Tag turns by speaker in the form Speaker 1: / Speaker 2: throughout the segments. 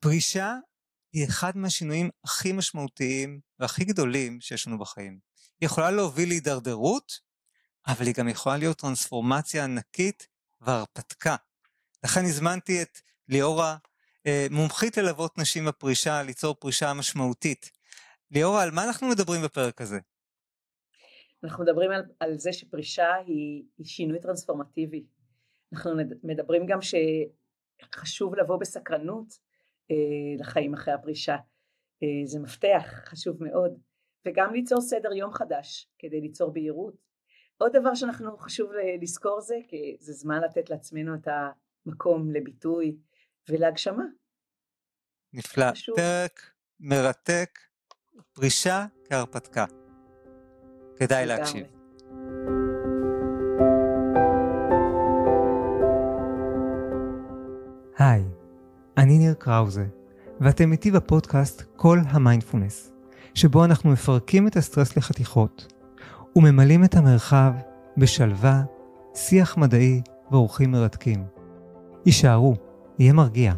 Speaker 1: פרישה היא אחד מהשינויים הכי משמעותיים והכי גדולים שיש לנו בחיים. היא יכולה להוביל להידרדרות, אבל היא גם יכולה להיות טרנספורמציה ענקית והרפתקה. לכן הזמנתי את ליאורה, אה, מומחית ללוות נשים בפרישה, ליצור פרישה משמעותית. ליאורה, על מה אנחנו מדברים בפרק הזה?
Speaker 2: אנחנו מדברים על, על זה שפרישה היא, היא שינוי טרנספורמטיבי. אנחנו מדברים גם שחשוב לבוא בסקרנות לחיים אחרי הפרישה. אה, זה מפתח חשוב מאוד. וגם ליצור סדר יום חדש כדי ליצור בהירות. עוד דבר שאנחנו חשוב לזכור זה כי זה זמן לתת לעצמנו את המקום לביטוי ולהגשמה.
Speaker 1: נפלא. חשוב. פרק מרתק, פרישה כהרפתקה. כדאי להקשיב. אני ניר קראוזה, ואתם איתי בפודקאסט כל המיינדפולנס, שבו אנחנו מפרקים את הסטרס לחתיכות, וממלאים את המרחב בשלווה, שיח מדעי ואורחים מרתקים. הישארו, יהיה מרגיע.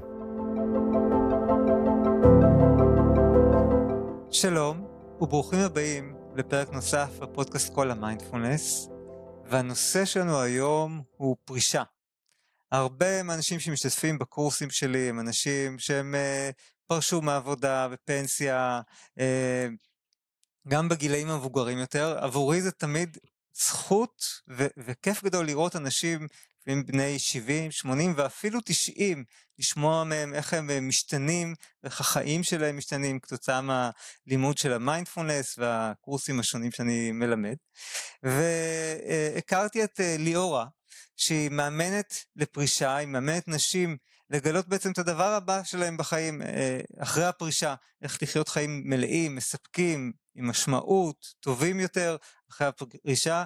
Speaker 1: שלום, וברוכים הבאים לפרק נוסף בפודקאסט כל המיינדפולנס, והנושא שלנו היום הוא פרישה. הרבה מהאנשים שמשתתפים בקורסים שלי הם אנשים שהם uh, פרשו מעבודה ופנסיה, uh, גם בגילאים המבוגרים יותר. עבורי זה תמיד זכות ו- וכיף גדול לראות אנשים לפעמים בני 70, 80 ואפילו 90, לשמוע מהם איך הם אה, משתנים, איך החיים שלהם משתנים כתוצאה מהלימוד של המיינדפולנס והקורסים השונים שאני מלמד. והכרתי את אה, ליאורה, שהיא מאמנת לפרישה, היא מאמנת נשים לגלות בעצם את הדבר הבא שלהם בחיים אה, אחרי הפרישה, איך לחיות חיים מלאים, מספקים, עם משמעות, טובים יותר אחרי הפרישה,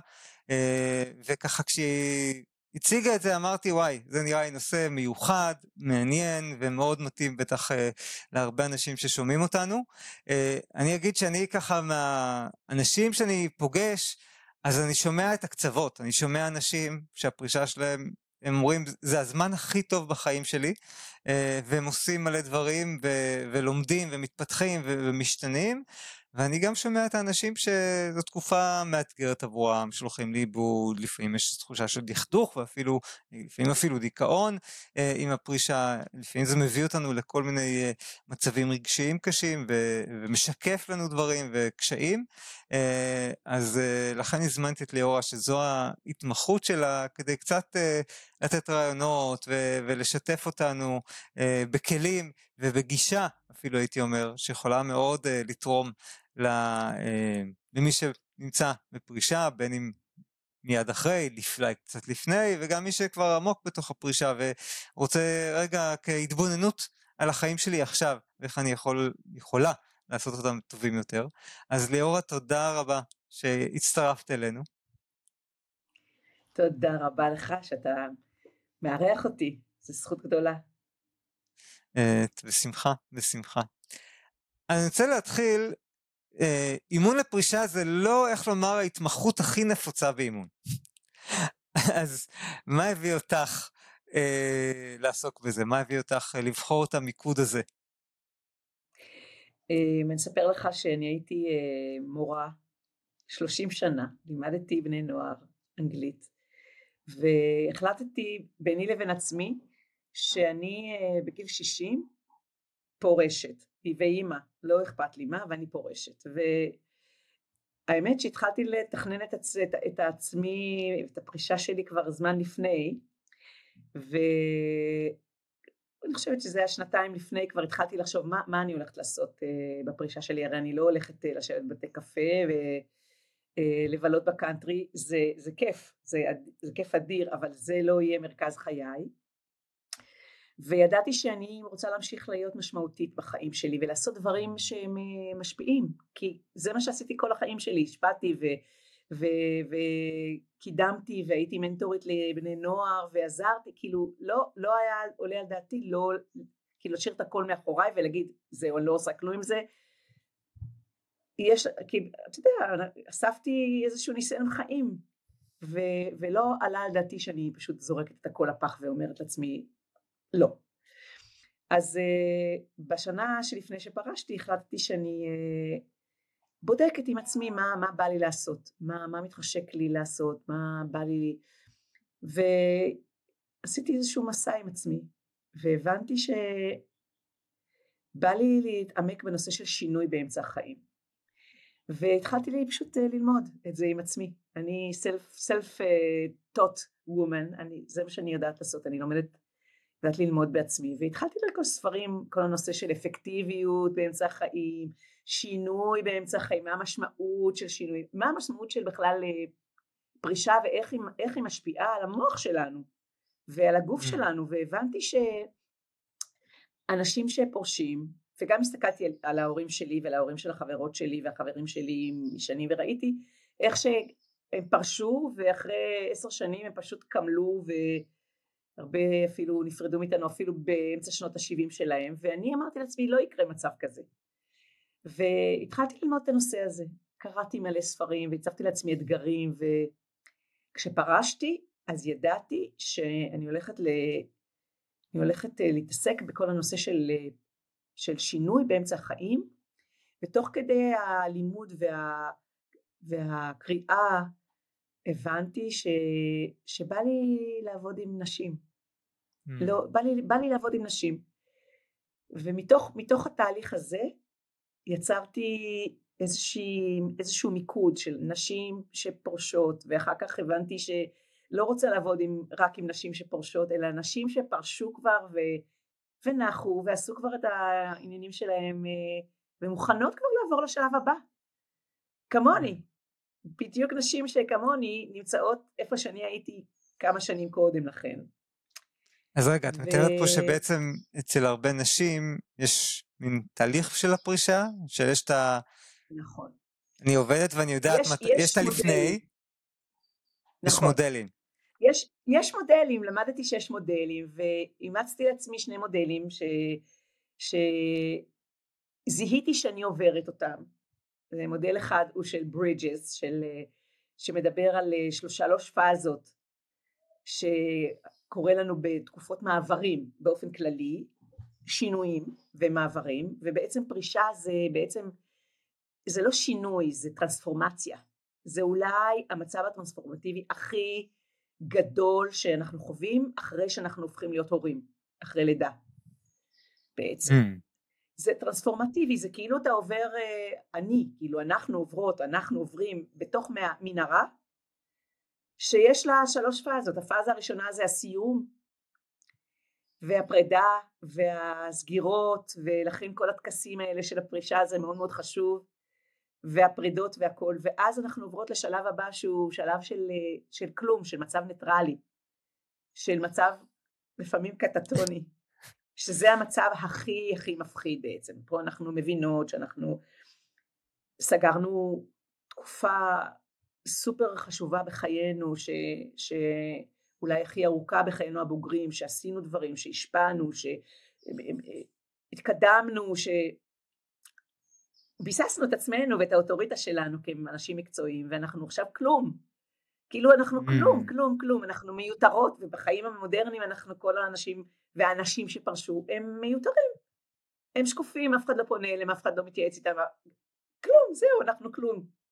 Speaker 1: וככה כשהיא הציגה את זה, אמרתי, וואי, זה נראה לי נושא מיוחד, מעניין ומאוד מתאים בטח אה, להרבה אנשים ששומעים אותנו. אה, אני אגיד שאני ככה מהאנשים שאני פוגש, אז אני שומע את הקצוות, אני שומע אנשים שהפרישה שלהם, הם אומרים, זה הזמן הכי טוב בחיים שלי, אה, והם עושים מלא דברים ולומדים ומתפתחים ומשתנים. ואני גם שומע את האנשים שזו תקופה מאתגרת עבורם, שהולכים לאיבוד, לפעמים יש תחושה של דכדוך ואפילו, לפעמים אפילו דיכאון אה, עם הפרישה, לפעמים זה מביא אותנו לכל מיני אה, מצבים רגשיים קשים ומשקף לנו דברים וקשיים. אה, אז לכן הזמנתי את ליאורה שזו ההתמחות שלה כדי קצת לתת רעיונות ולשתף אותנו בכלים ובגישה אפילו הייתי אומר שיכולה מאוד אה, לתרום למי שנמצא בפרישה, בין אם מיד אחרי, אולי קצת לפני, וגם מי שכבר עמוק בתוך הפרישה ורוצה רגע כהתבוננות על החיים שלי עכשיו, ואיך אני יכול, יכולה לעשות אותם טובים יותר. אז ליאורה, תודה רבה שהצטרפת אלינו.
Speaker 2: תודה רבה לך שאתה מארח אותי, זו זכות גדולה.
Speaker 1: אה, בשמחה, בשמחה. אני רוצה להתחיל אה, אימון לפרישה זה לא, איך לומר, ההתמחות הכי נפוצה באימון. אז מה הביא אותך אה, לעסוק בזה? מה הביא אותך אה, לבחור את המיקוד הזה?
Speaker 2: אה, אני אספר לך שאני הייתי אה, מורה 30 שנה, לימדתי בני נוער אנגלית, והחלטתי ביני לבין עצמי שאני אה, בגיל 60 פורשת. ואימא, לא אכפת לי מה, ואני פורשת. והאמת שהתחלתי לתכנן את, עצ... את, את עצמי, את הפרישה שלי כבר זמן לפני, ואני חושבת שזה היה שנתיים לפני, כבר התחלתי לחשוב מה, מה אני הולכת לעשות uh, בפרישה שלי, הרי אני לא הולכת uh, לשבת בבתי קפה ולבלות uh, בקאנטרי, זה, זה כיף, זה, זה כיף אדיר, אבל זה לא יהיה מרכז חיי. וידעתי שאני רוצה להמשיך להיות משמעותית בחיים שלי ולעשות דברים שהם אה, משפיעים כי זה מה שעשיתי כל החיים שלי השפעתי ו, וקידמתי והייתי מנטורית לבני נוער ועזרתי כאילו לא, לא היה עולה על דעתי לא כאילו להשאיר את הכל מאחוריי ולהגיד זהו לא עושה כלום עם זה. יש כי אתה יודע אספתי איזשהו ניסיון חיים ו, ולא עלה על דעתי שאני פשוט זורקת את הכל לפח ואומרת לעצמי לא. אז uh, בשנה שלפני שפרשתי החלטתי שאני uh, בודקת עם עצמי מה, מה בא לי לעשות, מה, מה מתחשק לי לעשות, מה בא לי, ועשיתי איזשהו מסע עם עצמי, והבנתי שבא לי להתעמק בנושא של שינוי באמצע החיים. והתחלתי לי פשוט אה, ללמוד את זה עם עצמי. אני self, self woman, אני, זה מה שאני יודעת לעשות, אני לומדת יודעת ללמוד בעצמי והתחלתי לרכוש ספרים כל הנושא של אפקטיביות באמצע החיים שינוי באמצע החיים מה המשמעות של שינוי מה המשמעות של בכלל אה, פרישה ואיך היא, היא משפיעה על המוח שלנו ועל הגוף mm. שלנו והבנתי שאנשים שפורשים וגם הסתכלתי על, על ההורים שלי ועל ההורים של החברות שלי והחברים שלי משנים וראיתי איך שהם פרשו ואחרי עשר שנים הם פשוט קמלו ו... הרבה אפילו נפרדו מאיתנו אפילו באמצע שנות ה-70 שלהם ואני אמרתי לעצמי לא יקרה מצב כזה והתחלתי ללמוד את הנושא הזה קראתי מלא ספרים והצבתי לעצמי אתגרים וכשפרשתי אז ידעתי שאני הולכת ל... הולכת אה, להתעסק בכל הנושא של, אה, של שינוי באמצע החיים ותוך כדי הלימוד וה, והקריאה הבנתי ש, שבא לי לעבוד עם נשים. Mm. לא, בא, לי, בא לי לעבוד עם נשים. ומתוך התהליך הזה יצרתי איזושהי, איזשהו מיקוד של נשים שפורשות ואחר כך הבנתי שלא רוצה לעבוד עם, רק עם נשים שפורשות אלא נשים שפרשו כבר ו, ונחו ועשו כבר את העניינים שלהם אה, ומוכנות כבר לעבור לשלב הבא כמוני בדיוק נשים שכמוני נמצאות איפה שאני הייתי כמה שנים קודם לכן.
Speaker 1: אז רגע, את מתארת ו... פה שבעצם אצל הרבה נשים יש מין תהליך של הפרישה, שיש את ה...
Speaker 2: נכון.
Speaker 1: אני עובדת ואני יודעת, יש, מת... יש, את הלפני, נכון. יש מודלים.
Speaker 2: יש, יש מודלים, למדתי שיש מודלים, ואימצתי לעצמי שני מודלים ש... שזיהיתי שאני עוברת אותם. מודל אחד הוא של ברידג'ס, של, שמדבר על שלוש פאזות שקורה לנו בתקופות מעברים באופן כללי, שינויים ומעברים, ובעצם פרישה זה בעצם, זה לא שינוי, זה טרנספורמציה. זה אולי המצב הטרנספורמטיבי הכי גדול שאנחנו חווים אחרי שאנחנו הופכים להיות הורים, אחרי לידה בעצם. Mm. זה טרנספורמטיבי, זה כאילו אתה עובר, אה, אני, כאילו אנחנו עוברות, אנחנו עוברים בתוך מנהרה שיש לה שלוש פאזות, הפאזה הראשונה זה הסיום והפרידה והסגירות ולכן כל הטקסים האלה של הפרישה זה מאוד מאוד חשוב והפרידות והכל ואז אנחנו עוברות לשלב הבא שהוא שלב של, אה, של כלום, של מצב ניטרלי, של מצב לפעמים קטטוני שזה המצב הכי הכי מפחיד בעצם. פה אנחנו מבינות שאנחנו סגרנו תקופה סופר חשובה בחיינו, ש, שאולי הכי ארוכה בחיינו הבוגרים, שעשינו דברים, שהשפענו, שהתקדמנו, שביססנו את עצמנו ואת האוטוריטה שלנו כאנשים מקצועיים, ואנחנו עכשיו כלום. כאילו אנחנו mm. כלום, כלום, כלום, אנחנו מיותרות, ובחיים המודרניים אנחנו כל האנשים והאנשים שפרשו הם מיותרים. הם שקופים, אף אחד לא פונה אליהם, אף אחד לא מתייעץ איתם, כלום, זהו, אנחנו כלום.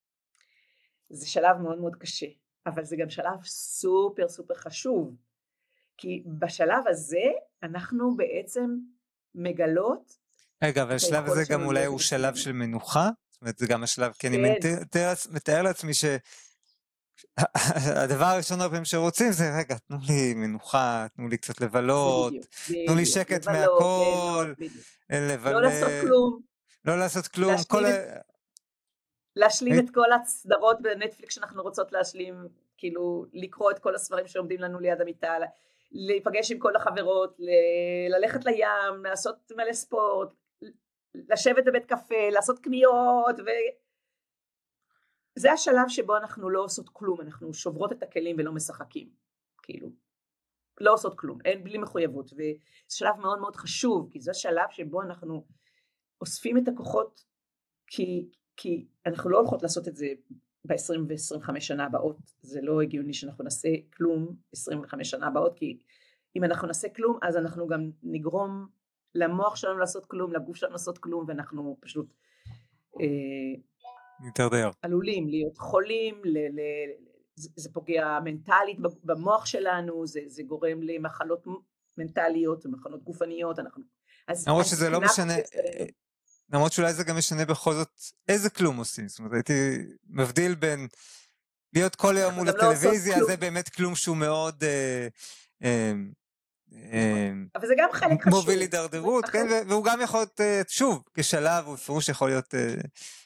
Speaker 2: זה שלב מאוד מאוד קשה, אבל זה גם שלב סופר סופר חשוב, כי בשלב הזה אנחנו בעצם מגלות
Speaker 1: רגע, אבל השלב הזה גם אולי הוא שלב של מנוחה? זאת אומרת, זה גם השלב, כי אני כן. מתאר לעצמי ש... הדבר הראשון הרבה שרוצים זה רגע תנו לי מנוחה תנו לי קצת לבלות תנו לי שקט מהכל
Speaker 2: לא לעשות כלום.
Speaker 1: לא לעשות כלום
Speaker 2: להשלים את כל הסדרות בנטפליקס שאנחנו רוצות להשלים כאילו לקרוא את כל הספרים שעומדים לנו ליד המיטה להיפגש עם כל החברות ללכת לים לעשות מלא ספורט לשבת בבית קפה לעשות קניות ו... זה השלב שבו אנחנו לא עושות כלום, אנחנו שוברות את הכלים ולא משחקים, כאילו, לא עושות כלום, אין בלי מחויבות, וזה שלב מאוד מאוד חשוב, כי זה שלב שבו אנחנו אוספים את הכוחות, כי, כי אנחנו לא הולכות לעשות את זה ב-20 ו-25 שנה הבאות, זה לא הגיוני שאנחנו נעשה כלום 25 שנה הבאות, כי אם אנחנו נעשה כלום אז אנחנו גם נגרום למוח שלנו לעשות כלום, לגוף שלנו לעשות כלום, ואנחנו פשוט
Speaker 1: נתרדר.
Speaker 2: עלולים להיות חולים, ל, ל, זה, זה פוגע מנטלית במוח שלנו, זה, זה גורם למחלות מנטליות ומחלות גופניות, אנחנו...
Speaker 1: למרות שזה לא משנה, למרות שאולי זה גם משנה בכל זאת איזה כלום עושים, זאת אומרת הייתי מבדיל בין להיות כל היום מול לא הטלוויזיה, לא זה באמת כלום שהוא מאוד... אה, אה,
Speaker 2: אה, אבל זה גם חלק חשוב.
Speaker 1: מוביל להידרדרות, כן, והוא גם יכול להיות, אה, שוב, כשלב, הוא בפירוש יכול להיות אה,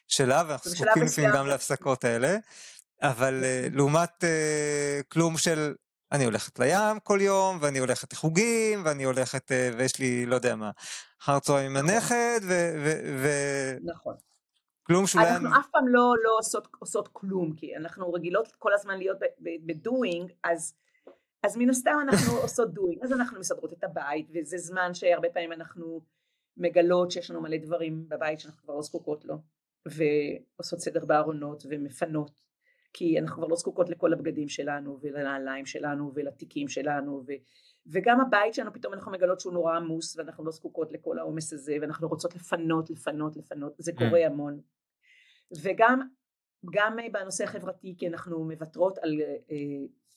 Speaker 1: שלב, ואנחנו זקוקים לפעמים גם להפסקות האלה, אבל לעומת כלום של אני הולכת לים כל יום, ואני הולכת לחוגים, ואני הולכת, ויש לי, לא יודע מה, אחר צהריים עם נכון. הנכד, ו...
Speaker 2: נכון.
Speaker 1: כלום שאולי...
Speaker 2: אנחנו אף פעם לא, לא עושות, עושות כלום, כי אנחנו רגילות כל הזמן להיות בדואינג, אז אז מן הסתם אנחנו עושות doing, אז אנחנו מסדרות את הבית, וזה זמן שהרבה פעמים אנחנו מגלות שיש לנו מלא דברים בבית שאנחנו כבר לא זקוקות לו, ועושות סדר בארונות ומפנות, כי אנחנו כבר לא זקוקות לכל הבגדים שלנו, ולנעליים שלנו, ולתיקים שלנו, ו... וגם הבית שלנו פתאום אנחנו מגלות שהוא נורא עמוס ואנחנו לא זקוקות לכל העומס הזה ואנחנו רוצות לפנות לפנות לפנות. זה mm. קורה המון. וגם גם בנושא החברתי כי אנחנו מוותרות על אה,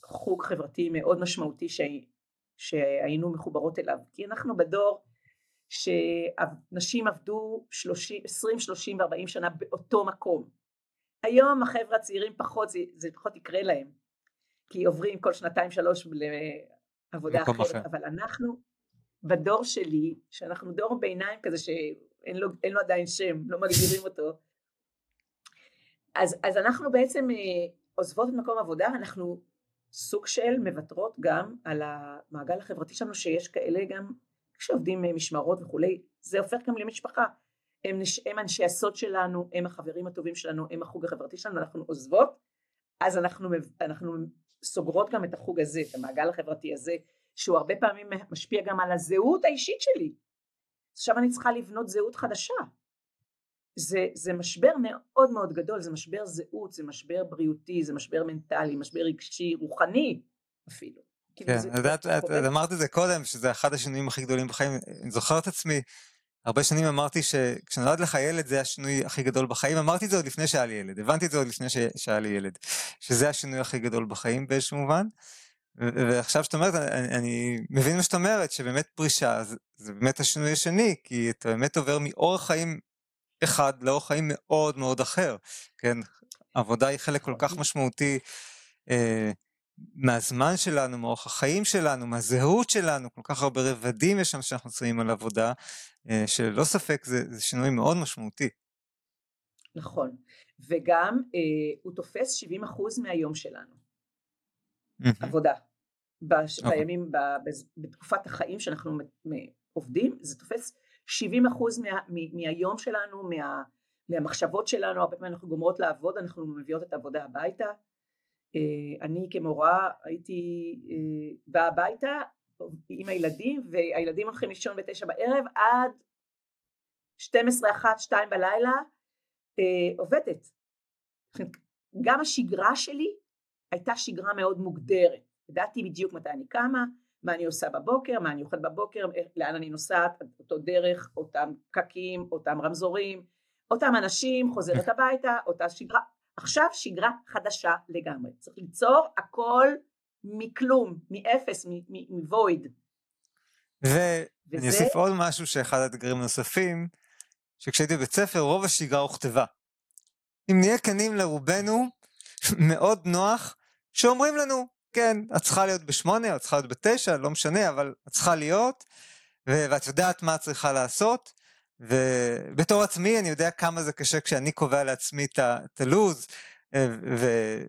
Speaker 2: חוג חברתי מאוד משמעותי ש... שהיינו מחוברות אליו. כי אנחנו בדור שנשים עבדו 30, 20, 30 ו-40 שנה באותו מקום היום החבר'ה הצעירים פחות זה, זה פחות יקרה להם. כי עוברים כל שנתיים שלוש לעבודה אחרת. אחר. אבל אנחנו בדור שלי שאנחנו דור ביניים כזה שאין לו, לו עדיין שם לא מגדירים אותו. אז, אז אנחנו בעצם אה, עוזבות את מקום עבודה אנחנו סוג של מוותרות גם על המעגל החברתי שלנו שיש כאלה גם שעובדים משמרות וכולי. זה הופך גם למשפחה הם, הם אנשי הסוד שלנו הם החברים הטובים שלנו הם החוג החברתי שלנו אנחנו עוזבות אז אנחנו, אנחנו סוגרות גם את החוג הזה את המעגל החברתי הזה שהוא הרבה פעמים משפיע גם על הזהות האישית שלי עכשיו אני צריכה לבנות זהות חדשה זה, זה משבר מאוד מאוד גדול, זה משבר זהות, זה משבר בריאותי, זה משבר מנטלי, משבר רגשי, רוחני אפילו.
Speaker 1: כאילו כן, את אמרת את זה קודם, שזה אחד השינויים הכי גדולים בחיים. אני זוכר את עצמי, הרבה שנים אמרתי שכשנולד לך ילד זה השינוי הכי גדול בחיים, אמרתי את זה עוד לפני שהיה לי ילד, הבנתי את זה עוד לפני שהיה לי ילד, שזה השינוי הכי גדול בחיים באיזשהו מובן. ועכשיו שאת אומרת, אני, אני מבין מה שאת אומרת, שבאמת פרישה זה, זה באמת השינוי השני, כי אתה באמת עובר מאורח חיים אחד לאורח חיים מאוד מאוד אחר, כן? עבודה היא חלק כל כך משמעותי אה, מהזמן שלנו, מאורח החיים שלנו, מהזהות שלנו, כל כך הרבה רבדים יש שם שאנחנו צריכים על עבודה, אה, שללא ספק זה, זה שינוי מאוד משמעותי.
Speaker 2: נכון, וגם אה, הוא תופס 70% מהיום שלנו, עבודה. בש... Okay. אוקיי. בימים, ב... בתקופת החיים שאנחנו עובדים, זה תופס 70 אחוז מה, מהיום שלנו, מה, מהמחשבות שלנו, הרבה פעמים אנחנו גומרות לעבוד, אנחנו מביאות את העבודה הביתה. אה, אני כמורה הייתי אה, באה הביתה עם הילדים והילדים הולכים לישון בתשע בערב עד 12, 1, 2 בלילה אה, עובדת. גם השגרה שלי הייתה שגרה מאוד מוגדרת, ידעתי בדיוק מתי אני קמה, מה אני עושה בבוקר, מה אני אוכלת בבוקר, לאן אני נוסעת, אותו דרך, אותם פקקים, אותם רמזורים, אותם אנשים, חוזרת הביתה, אותה שגרה, עכשיו שגרה חדשה לגמרי, צריך ליצור הכל מכלום, מאפס, מוויד.
Speaker 1: ואני אוסיף עוד משהו שאחד האתגרים הנוספים, שכשהייתי בבית ספר רוב השגרה הוכתבה. אם נהיה כנים לרובנו, מאוד נוח שאומרים לנו כן, את צריכה להיות בשמונה, את צריכה להיות בתשע, לא משנה, אבל את צריכה להיות, ו- ואת יודעת מה את צריכה לעשות, ובתור עצמי אני יודע כמה זה קשה כשאני קובע לעצמי את הלו"ז, אה, ו-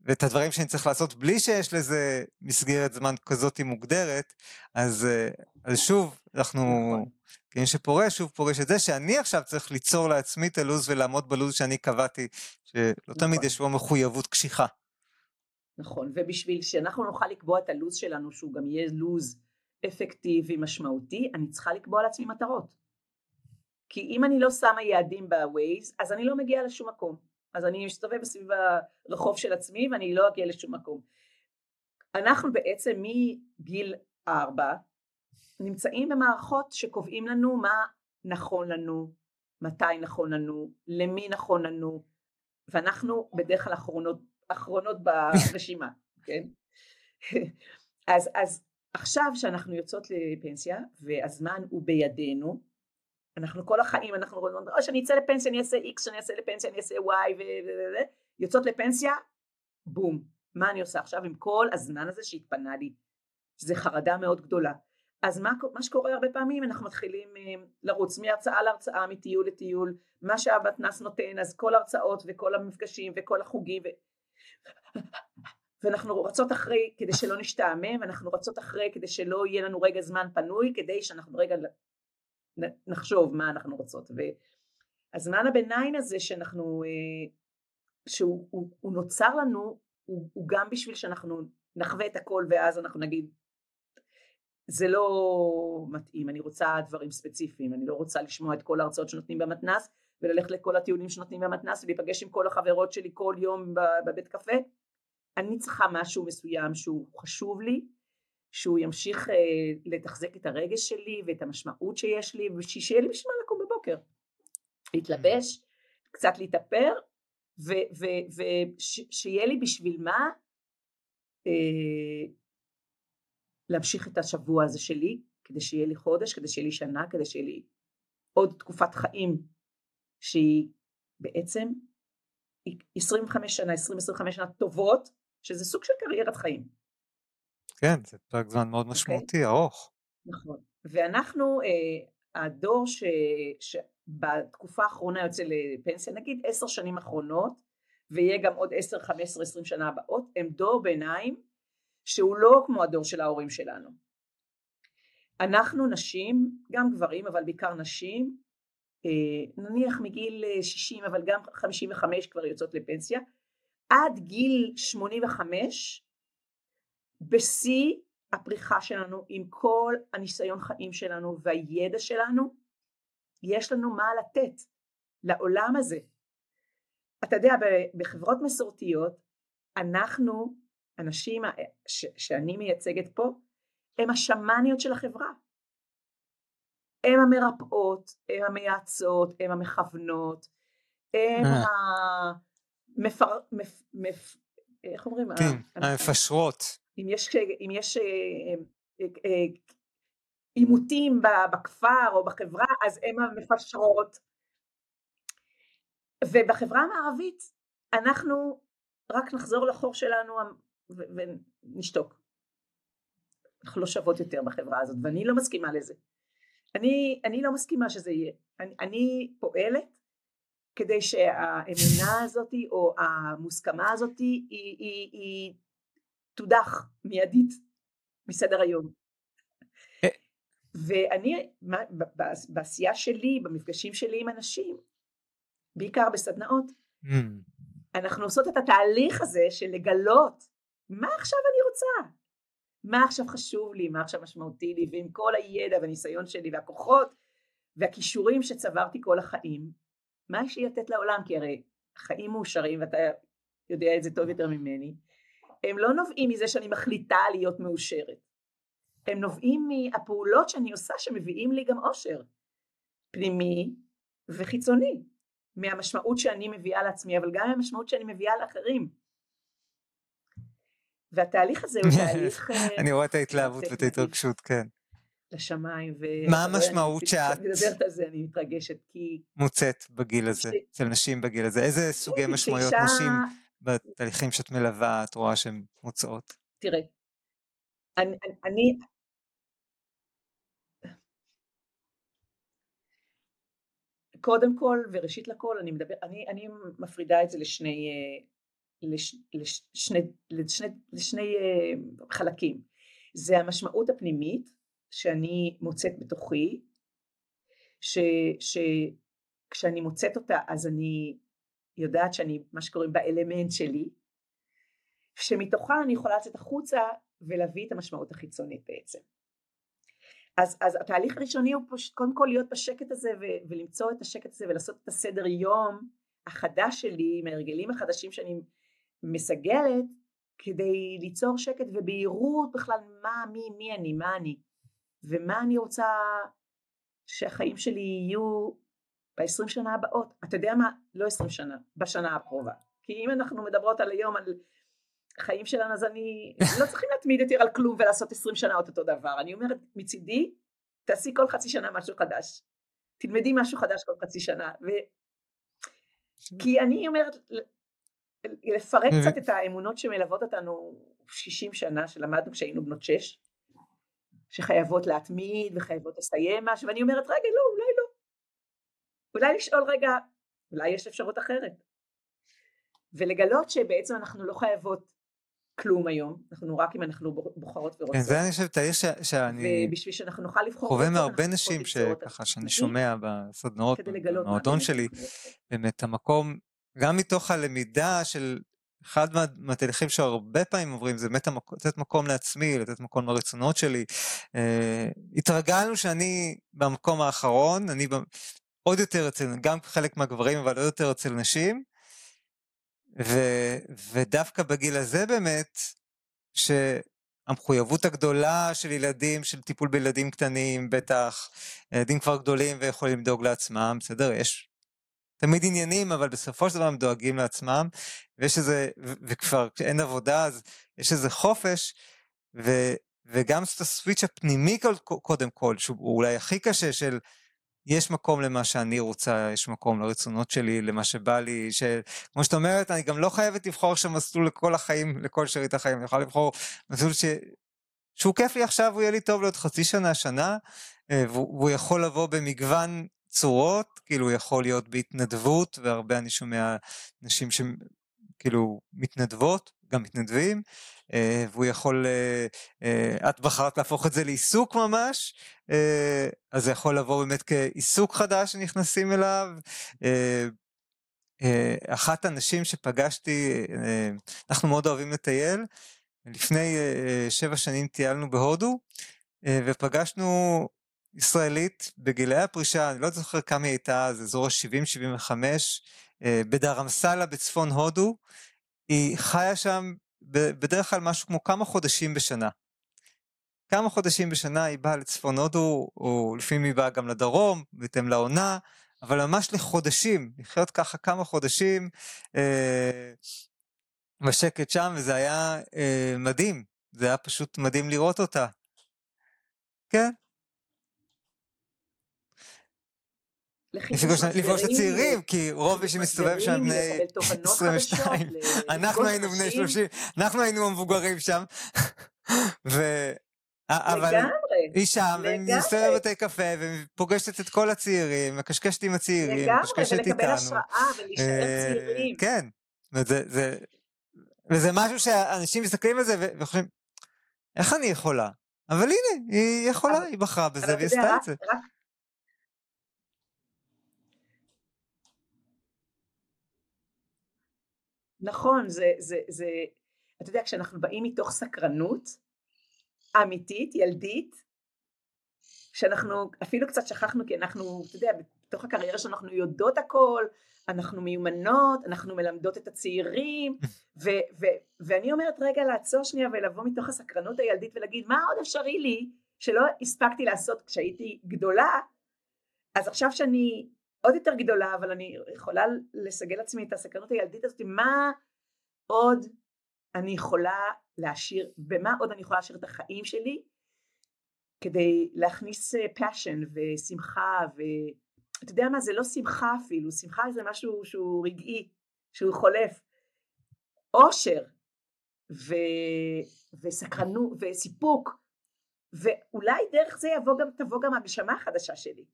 Speaker 1: ואת הדברים שאני צריך לעשות בלי שיש לזה מסגרת זמן כזאת מוגדרת, אז, אה, אז שוב, אנחנו, נכון. כמי שפורש, שוב פורש את זה שאני עכשיו צריך ליצור לעצמי את הלו"ז ולעמוד בלו"ז שאני קבעתי, שלא תמיד נכון. יש בו מחויבות קשיחה.
Speaker 2: נכון, ובשביל שאנחנו נוכל לקבוע את הלו"ז שלנו שהוא גם יהיה לו"ז אפקטיבי משמעותי, אני צריכה לקבוע לעצמי מטרות. כי אם אני לא שמה יעדים בווייז, אז אני לא מגיעה לשום מקום. אז אני מסתובב בסביב הרחוב של עצמי ואני לא אגיע לשום מקום. אנחנו בעצם מגיל ארבע נמצאים במערכות שקובעים לנו מה נכון לנו, מתי נכון לנו, למי נכון לנו, ואנחנו בדרך כלל אחרונות, אחרונות ברשימה, כן? אז, אז עכשיו שאנחנו יוצאות לפנסיה והזמן הוא בידינו, אנחנו כל החיים אנחנו רואים, או שאני אצא לפנסיה אני אעשה x, שאני אעשה לפנסיה אני אעשה y, ו... יוצאות לפנסיה, בום, מה אני עושה עכשיו עם כל הזמן הזה שהתפנה לי? זה חרדה מאוד גדולה. אז מה, מה שקורה הרבה פעמים אנחנו מתחילים אה, לרוץ מהרצאה להרצאה מטיול לטיול מה שהמתנ"ס נותן אז כל ההרצאות וכל המפגשים וכל החוגים ו... ואנחנו רצות אחרי כדי שלא נשתעמם ואנחנו רצות אחרי כדי שלא יהיה לנו רגע זמן פנוי כדי שאנחנו רגע נחשוב מה אנחנו רוצות. והזמן הביניים הזה שאנחנו אה, שהוא הוא, הוא נוצר לנו הוא, הוא גם בשביל שאנחנו נחווה את הכל ואז אנחנו נגיד זה לא מתאים, אני רוצה דברים ספציפיים, אני לא רוצה לשמוע את כל ההרצאות שנותנים במתנ"ס וללכת לכל הטיולים שנותנים במתנ"ס ולהיפגש עם כל החברות שלי כל יום בבית קפה, אני צריכה משהו מסוים שהוא חשוב לי, שהוא ימשיך אה, לתחזק את הרגש שלי ואת המשמעות שיש לי ושיהיה לי בשביל לקום בבוקר, להתלבש, קצת להתאפר ושיהיה לי בשביל מה אה, להמשיך את השבוע הזה שלי, כדי שיהיה לי חודש, כדי שיהיה לי שנה, כדי שיהיה לי עוד תקופת חיים שהיא בעצם 25 שנה, 20-25 שנה טובות, שזה סוג של קריירת חיים.
Speaker 1: כן, זה פרק זמן מאוד אוקיי? משמעותי, okay. ארוך.
Speaker 2: נכון. ואנחנו, אה, הדור ש, שבתקופה האחרונה יוצא לפנסיה, נגיד עשר שנים אחרונות, ויהיה גם עוד עשר, חמש עשרה, עשרים שנה הבאות, הם דור ביניים שהוא לא כמו הדור של ההורים שלנו. אנחנו נשים, גם גברים אבל בעיקר נשים, אה, נניח מגיל 60 אבל גם 55 כבר יוצאות לפנסיה, עד גיל 85 בשיא הפריחה שלנו עם כל הניסיון חיים שלנו והידע שלנו, יש לנו מה לתת לעולם הזה. אתה יודע, בחברות מסורתיות אנחנו הנשים ש- שאני מייצגת פה הן השמאניות של החברה. הן המרפאות, הן המייעצות, הן המכוונות, הן אה. המפר... מפ... מפ... איך אומרים?
Speaker 1: כן, המפשרות.
Speaker 2: אם יש, אם יש אה, אה, עימותים בכפר או בחברה אז הן המפשרות. ובחברה המערבית אנחנו רק נחזור לחור שלנו ונשתוק. אנחנו לא שוות יותר בחברה הזאת ואני לא מסכימה לזה. אני, אני לא מסכימה שזה יהיה. אני, אני פועלת כדי שהאמונה הזאת או המוסכמה הזאת היא, היא, היא, היא תודח מיידית מסדר היום. אה. ואני בעשייה שלי, במפגשים שלי עם אנשים, בעיקר בסדנאות, mm. אנחנו עושות את התהליך הזה של לגלות מה עכשיו אני רוצה? מה עכשיו חשוב לי? מה עכשיו משמעותי לי? ועם כל הידע והניסיון שלי והכוחות והכישורים שצברתי כל החיים, מה יש לי לתת לעולם? כי הרי חיים מאושרים, ואתה יודע את זה טוב יותר ממני, הם לא נובעים מזה שאני מחליטה להיות מאושרת. הם נובעים מהפעולות שאני עושה שמביאים לי גם אושר. פנימי וחיצוני. מהמשמעות שאני מביאה לעצמי, אבל גם מהמשמעות שאני מביאה לאחרים. והתהליך הזה הוא תהליך... אה,
Speaker 1: אני רואה את ההתלהבות ואת ההתרגשות, כן.
Speaker 2: לשמיים.
Speaker 1: מה המשמעות שאת...
Speaker 2: אני מדברת על זה, אני מתרגשת, כי...
Speaker 1: מוצאת בגיל הזה, אצל נשים בגיל הזה? איזה סוגי משמעויות נשים בתהליכים שאת מלווה, את רואה שהן מוצאות?
Speaker 2: תראה, אני... קודם כל וראשית לכל אני מדבר, אני, אני מפרידה את זה לשני, אה, לש, לשני, לשני, לשני uh, חלקים. זה המשמעות הפנימית שאני מוצאת בתוכי, שכשאני מוצאת אותה אז אני יודעת שאני מה שקוראים באלמנט שלי, שמתוכה אני יכולה לצאת החוצה ולהביא את המשמעות החיצונית בעצם. אז, אז התהליך הראשוני הוא פשוט קודם כל להיות בשקט הזה ו, ולמצוא את השקט הזה ולעשות את הסדר יום החדש שלי עם ההרגלים החדשים שאני מסגלת כדי ליצור שקט ובהירות בכלל מה, מי, מי אני, מה אני. ומה אני רוצה שהחיים שלי יהיו ב-20 שנה הבאות. אתה יודע מה? לא 20 שנה, בשנה הקרובה. כי אם אנחנו מדברות על היום, על החיים שלנו, אז אני לא צריכים להתמיד יותר על כלום ולעשות 20 שנה אותו דבר. אני אומרת, מצידי, תעשי כל חצי שנה משהו חדש. תלמדי משהו חדש כל חצי שנה. ו... כי אני אומרת, לפרק קצת את האמונות שמלוות אותנו 60 שנה שלמדנו כשהיינו בנות 6, שחייבות להתמיד וחייבות לסיים משהו, ואני אומרת רגע לא, אולי לא. אולי לשאול רגע, אולי יש אפשרות אחרת. ולגלות שבעצם אנחנו לא חייבות כלום היום, אנחנו רק אם אנחנו בוחרות ורוצות.
Speaker 1: כן, זה אני חושב, תאיר שאני...
Speaker 2: ובשביל שאנחנו נוכל לבחור...
Speaker 1: חווה מהרבה נשים שככה, שאני שומע בסדנאות, במועדון שלי, באמת המקום, גם מתוך הלמידה של אחד מהתהליכים שהרבה פעמים עוברים זה באמת לתת מקום לעצמי, לתת מקום לרצונות שלי. Uh, התרגלנו שאני במקום האחרון, אני עוד יותר אצל, גם חלק מהגברים, אבל עוד יותר אצל נשים. ו, ודווקא בגיל הזה באמת, שהמחויבות הגדולה של ילדים, של טיפול בילדים קטנים, בטח, ילדים כבר גדולים ויכולים לדאוג לעצמם, בסדר? יש תמיד עניינים, אבל בסופו של דבר הם דואגים לעצמם, ויש איזה, וכבר כשאין עבודה אז יש איזה חופש, ו, וגם את הסוויץ' הפנימי קודם כל, שהוא אולי הכי קשה של יש מקום למה שאני רוצה, יש מקום לרצונות שלי, למה שבא לי, שכמו שאת אומרת, אני גם לא חייבת לבחור עכשיו מסלול לכל החיים, לכל שארית החיים, אני יכולה לבחור מסלול ש... שהוא כיף לי עכשיו, הוא יהיה לי טוב לעוד חצי שנה, שנה, אה, והוא יכול לבוא במגוון צורות, כאילו הוא יכול להיות בהתנדבות, והרבה אני שומע נשים שכאילו מתנדבות, גם מתנדבים, אה, והוא יכול, אה, אה, את בחרת להפוך את זה לעיסוק ממש, אז זה יכול לבוא באמת כעיסוק חדש שנכנסים אליו. אחת הנשים שפגשתי, אנחנו מאוד אוהבים לטייל, לפני שבע שנים טיילנו בהודו, ופגשנו ישראלית בגילי הפרישה, אני לא זוכר כמה היא הייתה, זה אזור ה-70-75, בדרמסלה בצפון הודו, היא חיה שם בדרך כלל משהו כמו כמה חודשים בשנה. כמה חודשים בשנה היא באה לצפון הודו, או לפעמים היא באה גם לדרום, בהתאם לעונה, אבל ממש לחודשים, לחיות ככה כמה חודשים אה, בשקט שם, וזה היה אה, מדהים, זה היה פשוט מדהים לראות אותה. כן, לפגוש את הצעירים, כי רוב מי שמסתובב שם בני 22, אנחנו היינו בני 30, אנחנו היינו המבוגרים שם. אבל היא שם, והיא מסתובבת בבתי קפה, ופוגשת את כל הצעירים, מקשקשת עם הצעירים, מקשקשת איתנו.
Speaker 2: לגמרי, ולקבל השראה ולהישאר אה, צעירים.
Speaker 1: כן, וזה משהו שאנשים מסתכלים על זה וחושבים, איך אני יכולה? אבל הנה, היא יכולה, היא בחרה בזה והיא עשתה את זה.
Speaker 2: נכון, זה, זה, זה, אתה יודע, כשאנחנו באים מתוך סקרנות אמיתית, ילדית, שאנחנו אפילו קצת שכחנו כי אנחנו, אתה יודע, בתוך הקריירה שאנחנו יודעות הכל, אנחנו מיומנות, אנחנו מלמדות את הצעירים, ו- ו- ואני אומרת רגע לעצור שנייה ולבוא מתוך הסקרנות הילדית ולהגיד מה עוד אפשרי לי שלא הספקתי לעשות כשהייתי גדולה, אז עכשיו שאני עוד יותר גדולה, אבל אני יכולה לסגל לעצמי את הסקרנות הילדית הזאת, מה עוד אני יכולה להשאיר, במה עוד אני יכולה להשאיר את החיים שלי, כדי להכניס אה, ושמחה, ואתה יודע מה, זה לא שמחה אפילו, שמחה זה משהו שהוא רגעי, שהוא חולף. אושר ו... וסקרנות וסיפוק, ואולי דרך זה יבוא גם, תבוא גם הגשמה החדשה שלי.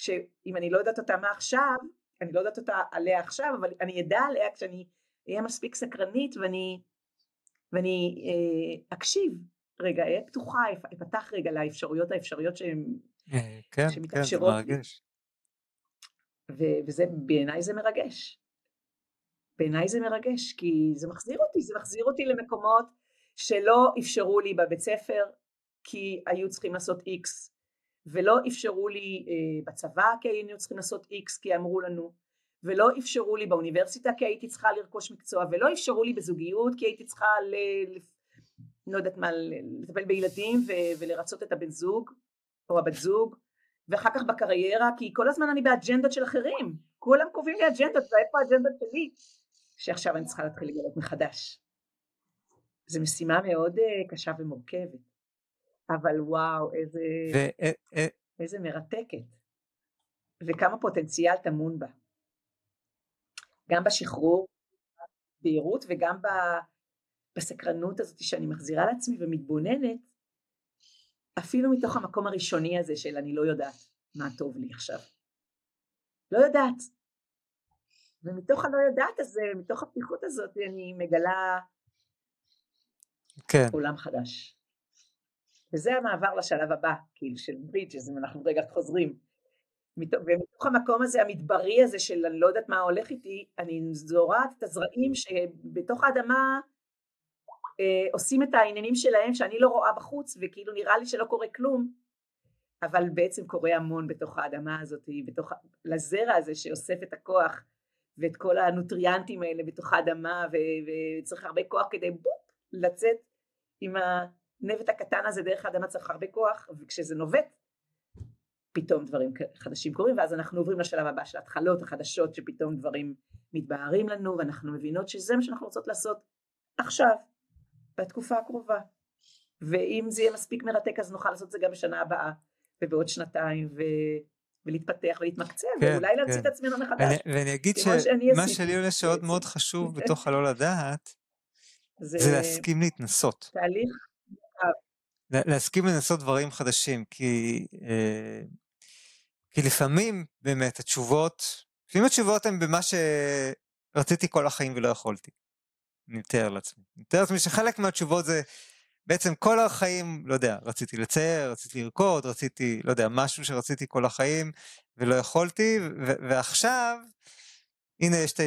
Speaker 2: שאם אני לא יודעת אותה מה עכשיו, אני לא יודעת אותה עליה עכשיו, אבל אני אדע עליה כשאני אהיה מספיק סקרנית ואני, ואני אה, אקשיב רגע, אהיה פתוחה, אפתח רגע לאפשרויות האפשריות שהן
Speaker 1: אה, כן, כן, זה מרגש.
Speaker 2: ו- וזה, בעיניי זה מרגש. בעיניי זה מרגש, כי זה מחזיר אותי, זה מחזיר אותי למקומות שלא אפשרו לי בבית ספר, כי היו צריכים לעשות איקס, ולא אפשרו לי אה, בצבא כי היינו צריכים לעשות איקס כי אמרו לנו ולא אפשרו לי באוניברסיטה כי הייתי צריכה לרכוש מקצוע ולא אפשרו לי בזוגיות כי הייתי צריכה ל... לא יודעת מה, לטפל בילדים ו... ולרצות את הבן זוג או הבת זוג, ואחר כך בקריירה, כי כל הזמן אני באג'נדות של אחרים, כולם קובעים לי אג'נדות, ואיפה האג'נדות שלי? שעכשיו אני צריכה להתחיל לגלות מחדש. זו משימה מאוד uh, קשה ומורכבת, אבל וואו, איזה, ו- אה, אה, איזה מרתקת, וכמה פוטנציאל טמון בה. גם בשחרור, בהירות, וגם בסקרנות הזאת שאני מחזירה לעצמי ומתבוננת, אפילו מתוך המקום הראשוני הזה של אני לא יודעת מה טוב לי עכשיו. לא יודעת. ומתוך הלא יודעת הזה, מתוך הפתיחות הזאת, אני מגלה
Speaker 1: כן.
Speaker 2: עולם חדש. וזה המעבר לשלב הבא, כאילו של ברידג'ס, אם אנחנו רגע חוזרים. ומתוך המקום הזה, המדברי הזה של אני לא יודעת מה הולך איתי, אני זורעת את הזרעים שבתוך האדמה אה, עושים את העניינים שלהם שאני לא רואה בחוץ, וכאילו נראה לי שלא קורה כלום, אבל בעצם קורה המון בתוך האדמה הזאת, בתוך, לזרע הזה שאוסף את הכוח ואת כל הנוטריאנטים האלה בתוך האדמה, ו- וצריך הרבה כוח כדי בופ, לצאת עם הנבט הקטן הזה דרך האדמה צריך הרבה כוח, וכשזה נובט, פתאום דברים חדשים קורים, ואז אנחנו עוברים לשלב הבא של ההתחלות החדשות, שפתאום דברים מתבהרים לנו, ואנחנו מבינות שזה מה שאנחנו רוצות לעשות עכשיו, בתקופה הקרובה. ואם זה יהיה מספיק מרתק אז נוכל לעשות את זה גם בשנה הבאה, ובעוד שנתיים, ו... ולהתפתח ולהתמקצע, כן, ואולי להמציא כן. את עצמנו מחדש.
Speaker 1: ואני, ואני אגיד שמה שלי עולה שעוד מאוד חשוב בתוך הלא לדעת, זה, זה להסכים להתנסות.
Speaker 2: תהליך.
Speaker 1: להסכים לנסות דברים חדשים, כי, אה, כי לפעמים באמת התשובות, לפעמים התשובות הן במה שרציתי כל החיים ולא יכולתי. אני מתאר לעצמי. אני מתאר לעצמי שחלק מהתשובות זה בעצם כל החיים, לא יודע, רציתי לצייר, רציתי לרקוד, רציתי, לא יודע, משהו שרציתי כל החיים ולא יכולתי, ו- ועכשיו, הנה יש את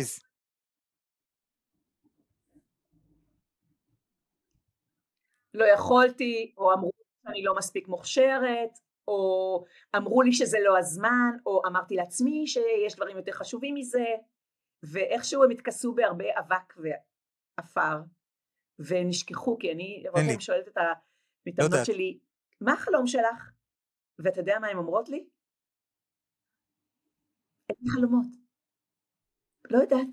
Speaker 2: לא יכולתי, או אמרו שאני לא מספיק מוכשרת, או אמרו לי שזה לא הזמן, או אמרתי לעצמי שיש דברים יותר חשובים מזה, ואיכשהו הם התכסו בהרבה אבק ועפר, ונשכחו, כי אני הרבה פעמים שואלת את המתאמנות לא שלי, מה החלום שלך? ואתה יודע מה הן אומרות לי? אין לי חלומות. לא יודעת.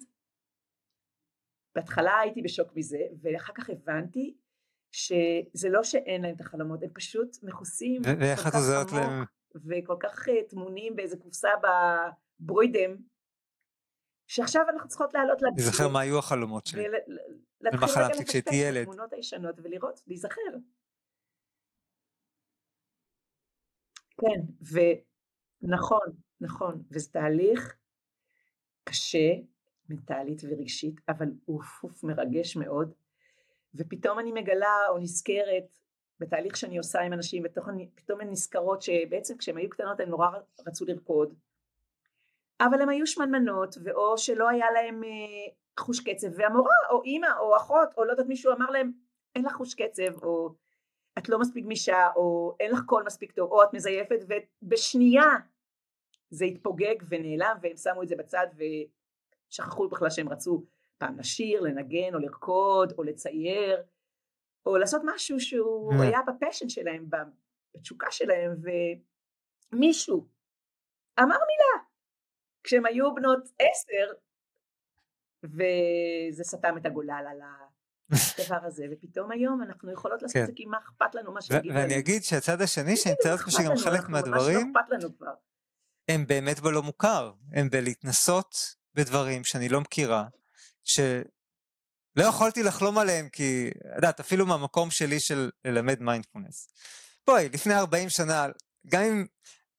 Speaker 2: בהתחלה הייתי בשוק מזה, ואחר כך הבנתי שזה לא שאין להם את החלומות, הם פשוט מכוסים
Speaker 1: ואיך את עוזרת להם?
Speaker 2: וכל כך אה, טמונים באיזה קופסה בבבוידם, שעכשיו אנחנו צריכות לעלות
Speaker 1: לגבול. להיזכר מה היו החלומות שלי.
Speaker 2: ולהתחיל רגע לפשפש את התמונות הישנות ולראות, להיזכר. כן, ונכון, נכון, וזה תהליך קשה, מנטלית ורגשית, אבל אוף אוף מרגש מאוד, ופתאום אני מגלה או נזכרת בתהליך שאני עושה עם אנשים, ופתאום הן נזכרות שבעצם כשהן היו קטנות הן נורא רצו לרקוד, אבל הן היו שמנמנות, ואו שלא היה להם אה, חוש קצב, והמורה או אימא או אחות או לא יודעת מישהו אמר להם אין לך חוש קצב, או את לא מספיק גמישה, או אין לך קול מספיק טוב, או את מזייפת, ובשנייה זה התפוגג ונעלם, והם שמו את זה בצד ושכחו בכלל שהם רצו פעם לשיר, לנגן, או לרקוד, או לצייר, או לעשות משהו שהוא mm. היה בפשן שלהם, בתשוקה שלהם, ומישהו אמר מילה, כשהם היו בנות עשר, וזה סתם את הגולל על הדבר הזה, ופתאום היום אנחנו יכולות לעשות את זה כן. כי מה אכפת לנו מה שיגידו
Speaker 1: ואני אגיד שהצד השני, שאני מתאר לעצמי שגם חלק מהדברים, הם באמת בלא מוכר, הם בלהתנסות בדברים שאני לא מכירה, שלא יכולתי לחלום עליהם, כי, את יודעת, אפילו מהמקום שלי של ללמד מיינדפולנס. בואי, לפני 40 שנה, גם אם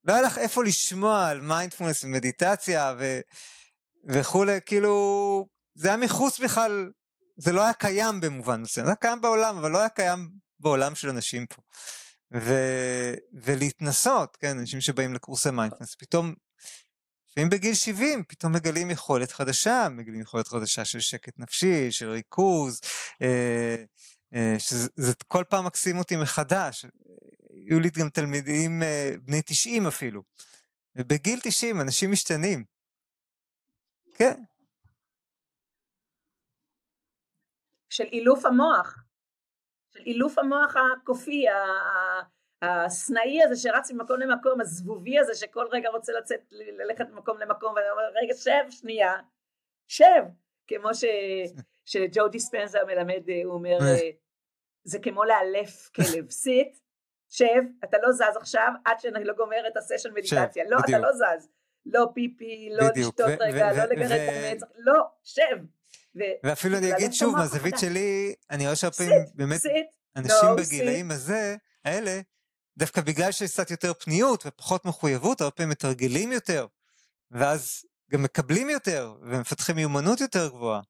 Speaker 1: לא היה לך איפה לשמוע על מיינדפולנס ומדיטציה ו... וכולי, כאילו, זה היה מחוץ בכלל, זה לא היה קיים במובן מסוים, זה היה קיים בעולם, אבל לא היה קיים בעולם של אנשים פה. ו... ולהתנסות, כן, אנשים שבאים לקורסי מיינדפולנס, פתאום, לפעמים בגיל 70, פתאום מגלים יכולת חדשה, מגלים יכולת חדשה של שקט נפשי, של ריכוז, אה, אה, שזה כל פעם מקסים אותי מחדש. היו לי גם תלמידים אה, בני 90 אפילו. ובגיל 90 אנשים משתנים. כן.
Speaker 2: של אילוף המוח, של אילוף המוח הקופי, הסנאי הזה שרץ ממקום למקום, הזבובי הזה שכל רגע רוצה לצאת, ללכת ממקום למקום, ואני אומר, רגע, שב שנייה, שב, כמו ש, שג'ו דיספנזה מלמד, הוא אומר, זה כמו לאלף כלב, סיט, שב, אתה לא זז עכשיו עד שאני לא גומר את הסשן מדיטציה, לא, אתה לא זז, לא פיפי, לא לשתות רגע, לא לגרד את המצח, לא, שב.
Speaker 1: ואפילו אני אגיד שוב, מהזווית שלי, אני רואה שהרבה באמת אנשים בגילאים הזה, האלה, דווקא בגלל שיש קצת יותר פניות ופחות מחויבות, הרבה פעמים מתרגלים יותר, ואז גם מקבלים יותר, ומפתחים מיומנות יותר גבוהה.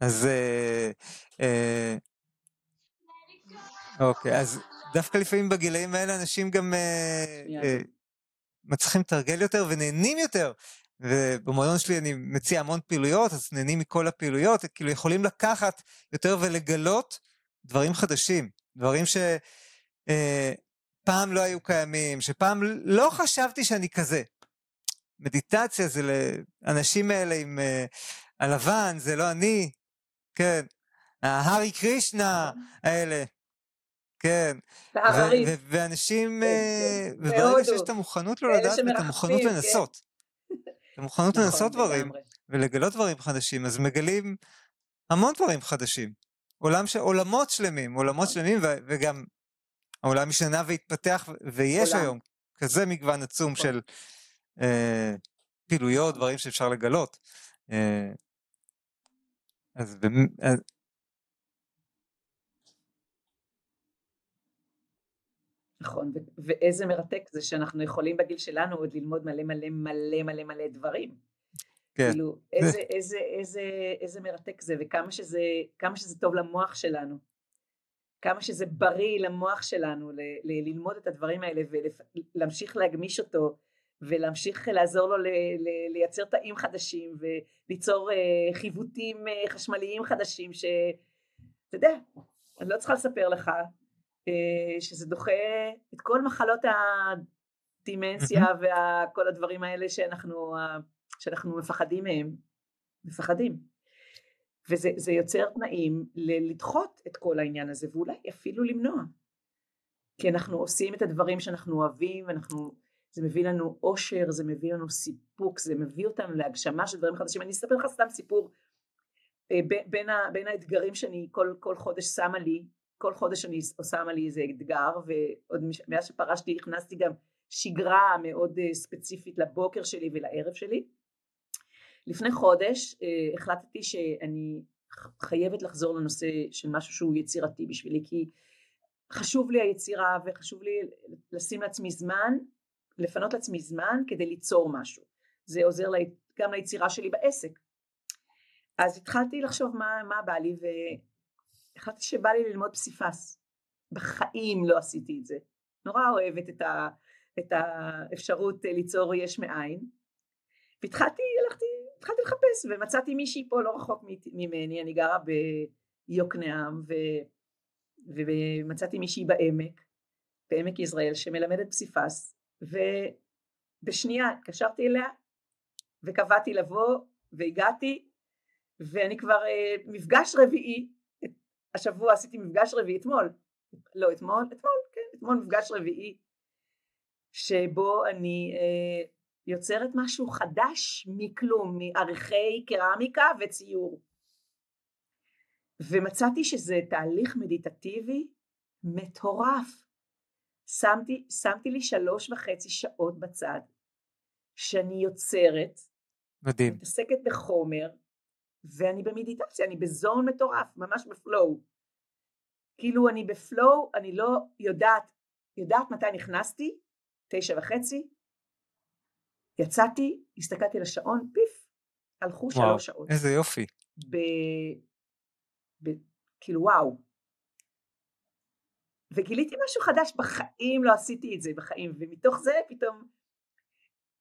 Speaker 1: אז... אה, אה, אוקיי, אז דווקא לפעמים בגילאים האלה אנשים גם אה, אה, מצליחים לתרגל יותר ונהנים יותר. ובמועדון שלי אני מציע המון פעילויות, אז נהנים מכל הפעילויות, כאילו יכולים לקחת יותר ולגלות דברים חדשים, דברים שפעם אה, לא היו קיימים, שפעם לא חשבתי שאני כזה. מדיטציה זה לאנשים האלה עם אה, הלבן, זה לא אני, כן. ההארי קרישנה האלה, כן. ואנשים, כן, אה, כן. וברגע שיש את המוכנות לא לדעת, את המוכנות כן. לנסות. את המוכנות נכון, לנסות דברים, ולגלות דברים חדשים, אז מגלים המון דברים חדשים. עולם ש... עולמות שלמים, עולמות שלמים, וגם העולם משתנה והתפתח, ויש היום כזה מגוון עצום נכון. של אה, פעילויות, דברים שאפשר לגלות. אה, אז, אז
Speaker 2: נכון, ואיזה מרתק זה שאנחנו יכולים בגיל שלנו עוד ללמוד מלא מלא מלא מלא מלא דברים. כן. כאילו, איזה, איזה, איזה, איזה מרתק זה, וכמה שזה, שזה טוב למוח שלנו. כמה שזה בריא למוח שלנו ל, ל, ללמוד את הדברים האלה ולהמשיך להגמיש אותו ולהמשיך לעזור לו ל, ל, לייצר תאים חדשים וליצור uh, חיווטים uh, חשמליים חדשים שאתה יודע, אני לא צריכה לספר לך אה, שזה דוחה את כל מחלות הדימנציה וכל הדברים האלה שאנחנו, שאנחנו מפחדים מהם, מפחדים. וזה יוצר תנאים לדחות את כל העניין הזה ואולי אפילו למנוע. כי אנחנו עושים את הדברים שאנחנו אוהבים, אנחנו, זה מביא לנו אושר, זה מביא לנו סיפוק, זה מביא אותנו להגשמה של דברים חדשים. אני אספר לך סתם סיפור אה, בין, בין האתגרים שאני כל, כל חודש שמה לי כל חודש אני שמה לי איזה אתגר ועוד מאז שפרשתי הכנסתי גם שגרה מאוד אה, ספציפית לבוקר שלי ולערב שלי. לפני חודש אה, החלטתי שאני חייבת לחזור לנושא של משהו שהוא יצירתי בשבילי כי חשוב לי היצירה וחשוב לי לשים לעצמי זמן, לפנות לעצמי זמן כדי ליצור משהו. זה עוזר גם ליצירה שלי בעסק. אז התחלתי לחשוב מה, מה בא לי החלטתי שבא לי ללמוד פסיפס. בחיים לא עשיתי את זה. נורא אוהבת את, ה, את האפשרות ליצור יש מאין. והתחלתי, הלכתי, התחלתי לחפש ומצאתי מישהי פה לא רחוק ממני, אני גרה ביוקנעם ו, ומצאתי מישהי בעמק, בעמק יזרעאל שמלמדת פסיפס ובשנייה התקשרתי אליה וקבעתי לבוא והגעתי ואני כבר אה, מפגש רביעי השבוע עשיתי מפגש רביעי אתמול, לא אתמול, אתמול, כן, אתמול מפגש רביעי שבו אני אה, יוצרת משהו חדש מכלום, מערכי קרמיקה וציור. ומצאתי שזה תהליך מדיטטיבי מטורף. שמתי, שמתי לי שלוש וחצי שעות בצד, שאני יוצרת,
Speaker 1: מדהים,
Speaker 2: מתעסקת בחומר, ואני במדיטציה, אני בזון מטורף, ממש בפלואו. כאילו אני בפלואו, אני לא יודעת, יודעת מתי נכנסתי, תשע וחצי, יצאתי, הסתכלתי על השעון, פיף, הלכו וואו, שלוש שעות.
Speaker 1: איזה יופי.
Speaker 2: ב... ב... כאילו וואו. וגיליתי משהו חדש, בחיים לא עשיתי את זה, בחיים, ומתוך זה פתאום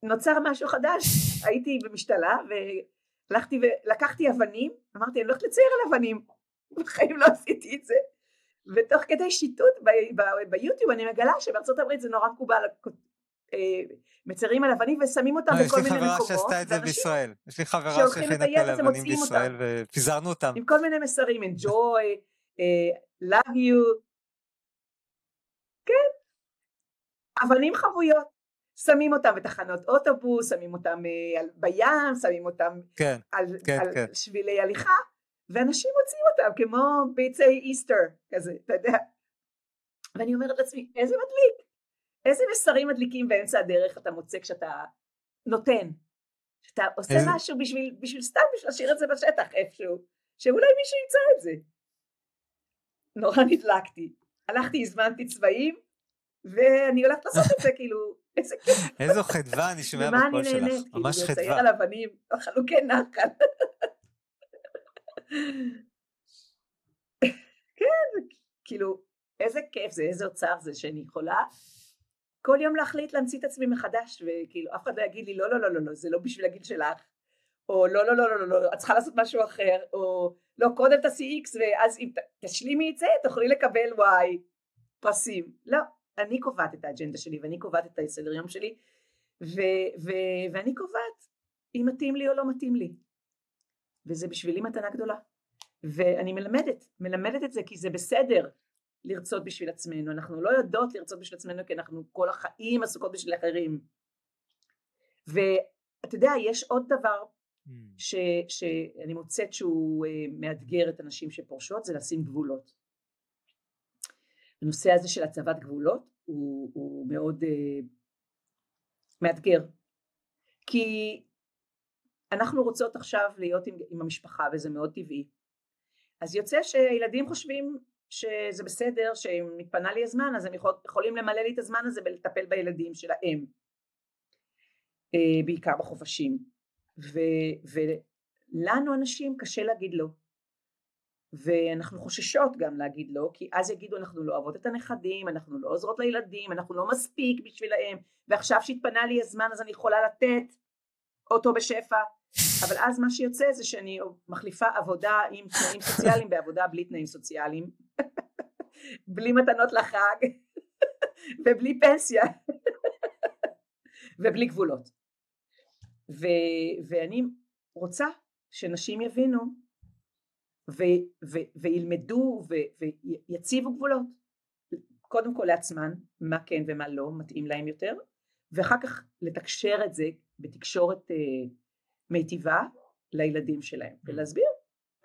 Speaker 2: נוצר משהו חדש. הייתי במשתלה, הלכתי ולקחתי אבנים, אמרתי אני הולכת לצייר על אבנים, בחיים לא עשיתי את זה, ותוך כדי שיטוט ביוטיוב אני מגלה שבארצות הברית זה נורא מקובל, אה, מציירים על אבנים ושמים אותם
Speaker 1: לא, בכל מיני מקומות. יש לי חברה שעשתה את זה בישראל, יש לי חברה שהכינה את האבנים בישראל ופיזרנו אותם.
Speaker 2: עם כל מיני מסרים, enjoy, uh, love you, כן. אבנים חבויות. שמים אותם בתחנות אוטובוס, שמים אותם אה, בים, שמים אותם
Speaker 1: כן,
Speaker 2: על,
Speaker 1: כן,
Speaker 2: על
Speaker 1: כן.
Speaker 2: שבילי הליכה, ואנשים מוצאים אותם כמו ביצי איסטר כזה, אתה יודע. ואני אומרת לעצמי, איזה מדליק, איזה מסרים מדליקים באמצע הדרך אתה מוצא כשאתה נותן, שאתה עושה
Speaker 1: איזה...
Speaker 2: משהו בשביל, בשביל סתם, בשביל להשאיר את זה בשטח איפשהו, שאולי מישהו ימצא את זה. נורא נדלקתי, הלכתי, הזמנתי צבעים, ואני הולכת לעשות את זה, כאילו, איזה כיף.
Speaker 1: איזו חדווה אני שומע בקול שלך,
Speaker 2: נהנית,
Speaker 1: ממש
Speaker 2: כאילו,
Speaker 1: חדווה.
Speaker 2: לצייר על אבנים, חלוקי נחל. כן, כאילו, איזה כיף זה, איזה אוצר זה שאני יכולה כל יום להחליט להמציא את עצמי מחדש, וכאילו אף אחד לא יגיד לי לא לא לא לא לא זה לא בשביל הגיל שלך, או לא לא לא לא לא לא את צריכה לעשות משהו אחר, או לא קודם תעשי איקס ואז אם תשלימי את זה תוכלי לקבל וואי פרסים, לא, אני קובעת את האג'נדה שלי ואני קובעת את הסדר יום שלי ו- ו- ואני קובעת אם מתאים לי או לא מתאים לי. וזה בשבילי מתנה גדולה. ואני מלמדת, מלמדת את זה כי זה בסדר לרצות בשביל עצמנו, אנחנו לא יודעות לרצות בשביל עצמנו כי אנחנו כל החיים עסוקות בשביל אחרים. ואתה יודע, יש עוד דבר mm. ש, שאני מוצאת שהוא uh, מאתגר את הנשים שפורשות, זה לשים גבולות. הנושא הזה של הצבת גבולות הוא, הוא מאוד uh, מאתגר, כי אנחנו רוצות עכשיו להיות עם, עם המשפחה וזה מאוד טבעי, אז יוצא שהילדים חושבים שזה בסדר שאם מתפנה לי הזמן אז הם יכול, יכולים למלא לי את הזמן הזה ולטפל בילדים שלהם. אה, בעיקר בחופשים ו, ולנו אנשים קשה להגיד לא. ואנחנו חוששות גם להגיד לא כי אז יגידו אנחנו לא אוהבות את הנכדים אנחנו לא עוזרות לילדים אנחנו לא מספיק בשבילהם ועכשיו שהתפנה לי הזמן אז אני יכולה לתת אותו בשפע. אבל אז מה שיוצא זה שאני מחליפה עבודה עם תנאים סוציאליים בעבודה בלי תנאים סוציאליים בלי מתנות לחג ובלי פנסיה ובלי גבולות. ו, ואני רוצה שנשים יבינו ו, ו, וילמדו ו, ויציבו גבולות. קודם כל לעצמן מה כן ומה לא מתאים להם יותר ואחר כך לתקשר את זה בתקשורת uh, מיטיבה לילדים שלהם ולהסביר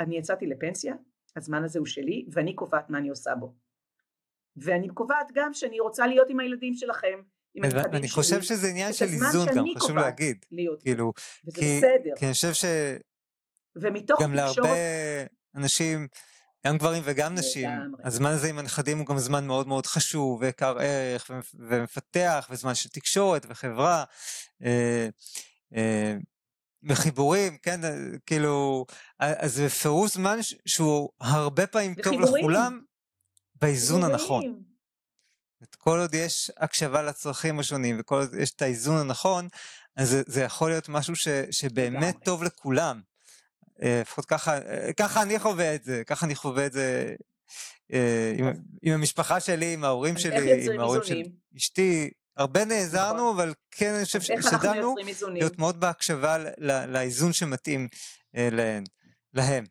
Speaker 2: אני יצאתי לפנסיה הזמן הזה הוא שלי ואני קובעת מה אני עושה בו ואני קובעת גם שאני רוצה להיות עם הילדים שלכם עם.
Speaker 1: אני חושב שזה עניין של איזון גם חשוב להגיד
Speaker 2: להיות
Speaker 1: כאילו
Speaker 2: וזה כי, בסדר
Speaker 1: כי אני חושב ש...
Speaker 2: ומתוך
Speaker 1: גם להרבה אנשים גם גברים וגם נשים, הזמן הזה עם הנכדים הוא גם זמן מאוד מאוד חשוב ויקר ערך ומפתח וזמן של תקשורת וחברה. אה, אה, וחיבורים, כן, כאילו, אז בפירוש זמן שהוא הרבה פעמים טוב לכולם, באיזון הנכון. כל עוד יש הקשבה לצרכים השונים וכל עוד יש את האיזון הנכון, אז זה, זה יכול להיות משהו ש, שבאמת טוב לכולם. לפחות ככה, ככה אני חווה את זה, ככה אני חווה את זה עם, עם המשפחה שלי, עם ההורים שלי, עם ההורים של אשתי, הרבה נעזרנו, נכון. אבל כן אני חושב שהשתדלנו להיות מאוד בהקשבה לאיזון שמתאים אה, להן. להם.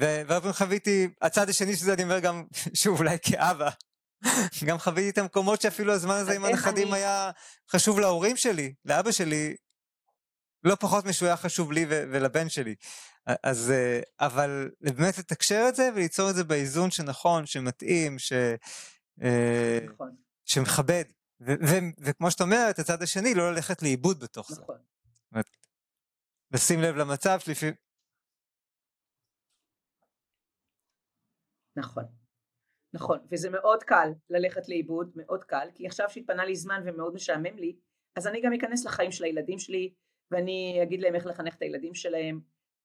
Speaker 1: והרבה חוויתי, הצד השני של זה אני אומר גם, שוב אולי כאבא, גם חוויתי את המקומות שאפילו הזמן הזה עם הנכדים היה חשוב להורים שלי, לאבא שלי, לא פחות משהוא היה חשוב לי ולבן שלי. אז, אה, אבל באמת לתקשר את זה וליצור את זה באיזון שנכון, שמתאים, ש... אה, נכון. שמכבד. וכמו שאת אומרת, הצד השני, לא ללכת לאיבוד בתוך נכון. זה. לשים לב למצב שלפעמים...
Speaker 2: נכון, נכון, וזה מאוד קל ללכת לאיבוד, מאוד קל, כי עכשיו שהתפנה לי זמן ומאוד משעמם לי, אז אני גם אכנס לחיים של הילדים שלי, ואני אגיד להם איך לחנך את הילדים שלהם,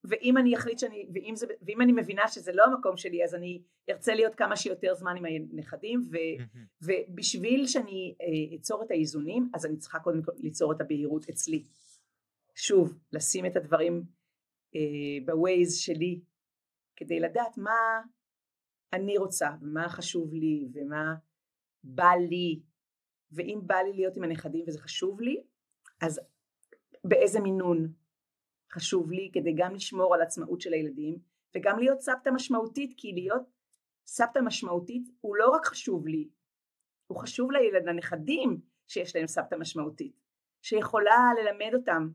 Speaker 2: ואם אני אחליט שאני, ואם, זה, ואם אני מבינה שזה לא המקום שלי אז אני ארצה להיות כמה שיותר זמן עם הנכדים ו, ובשביל שאני אה, אצור את האיזונים אז אני צריכה קודם כל ליצור את הבהירות אצלי. שוב, לשים את הדברים אה, בווייז שלי כדי לדעת מה אני רוצה ומה חשוב לי ומה בא לי ואם בא לי להיות עם הנכדים וזה חשוב לי אז באיזה מינון חשוב לי כדי גם לשמור על עצמאות של הילדים וגם להיות סבתא משמעותית כי להיות סבתא משמעותית הוא לא רק חשוב לי הוא חשוב לנכדים שיש להם סבתא משמעותית, שיכולה ללמד אותם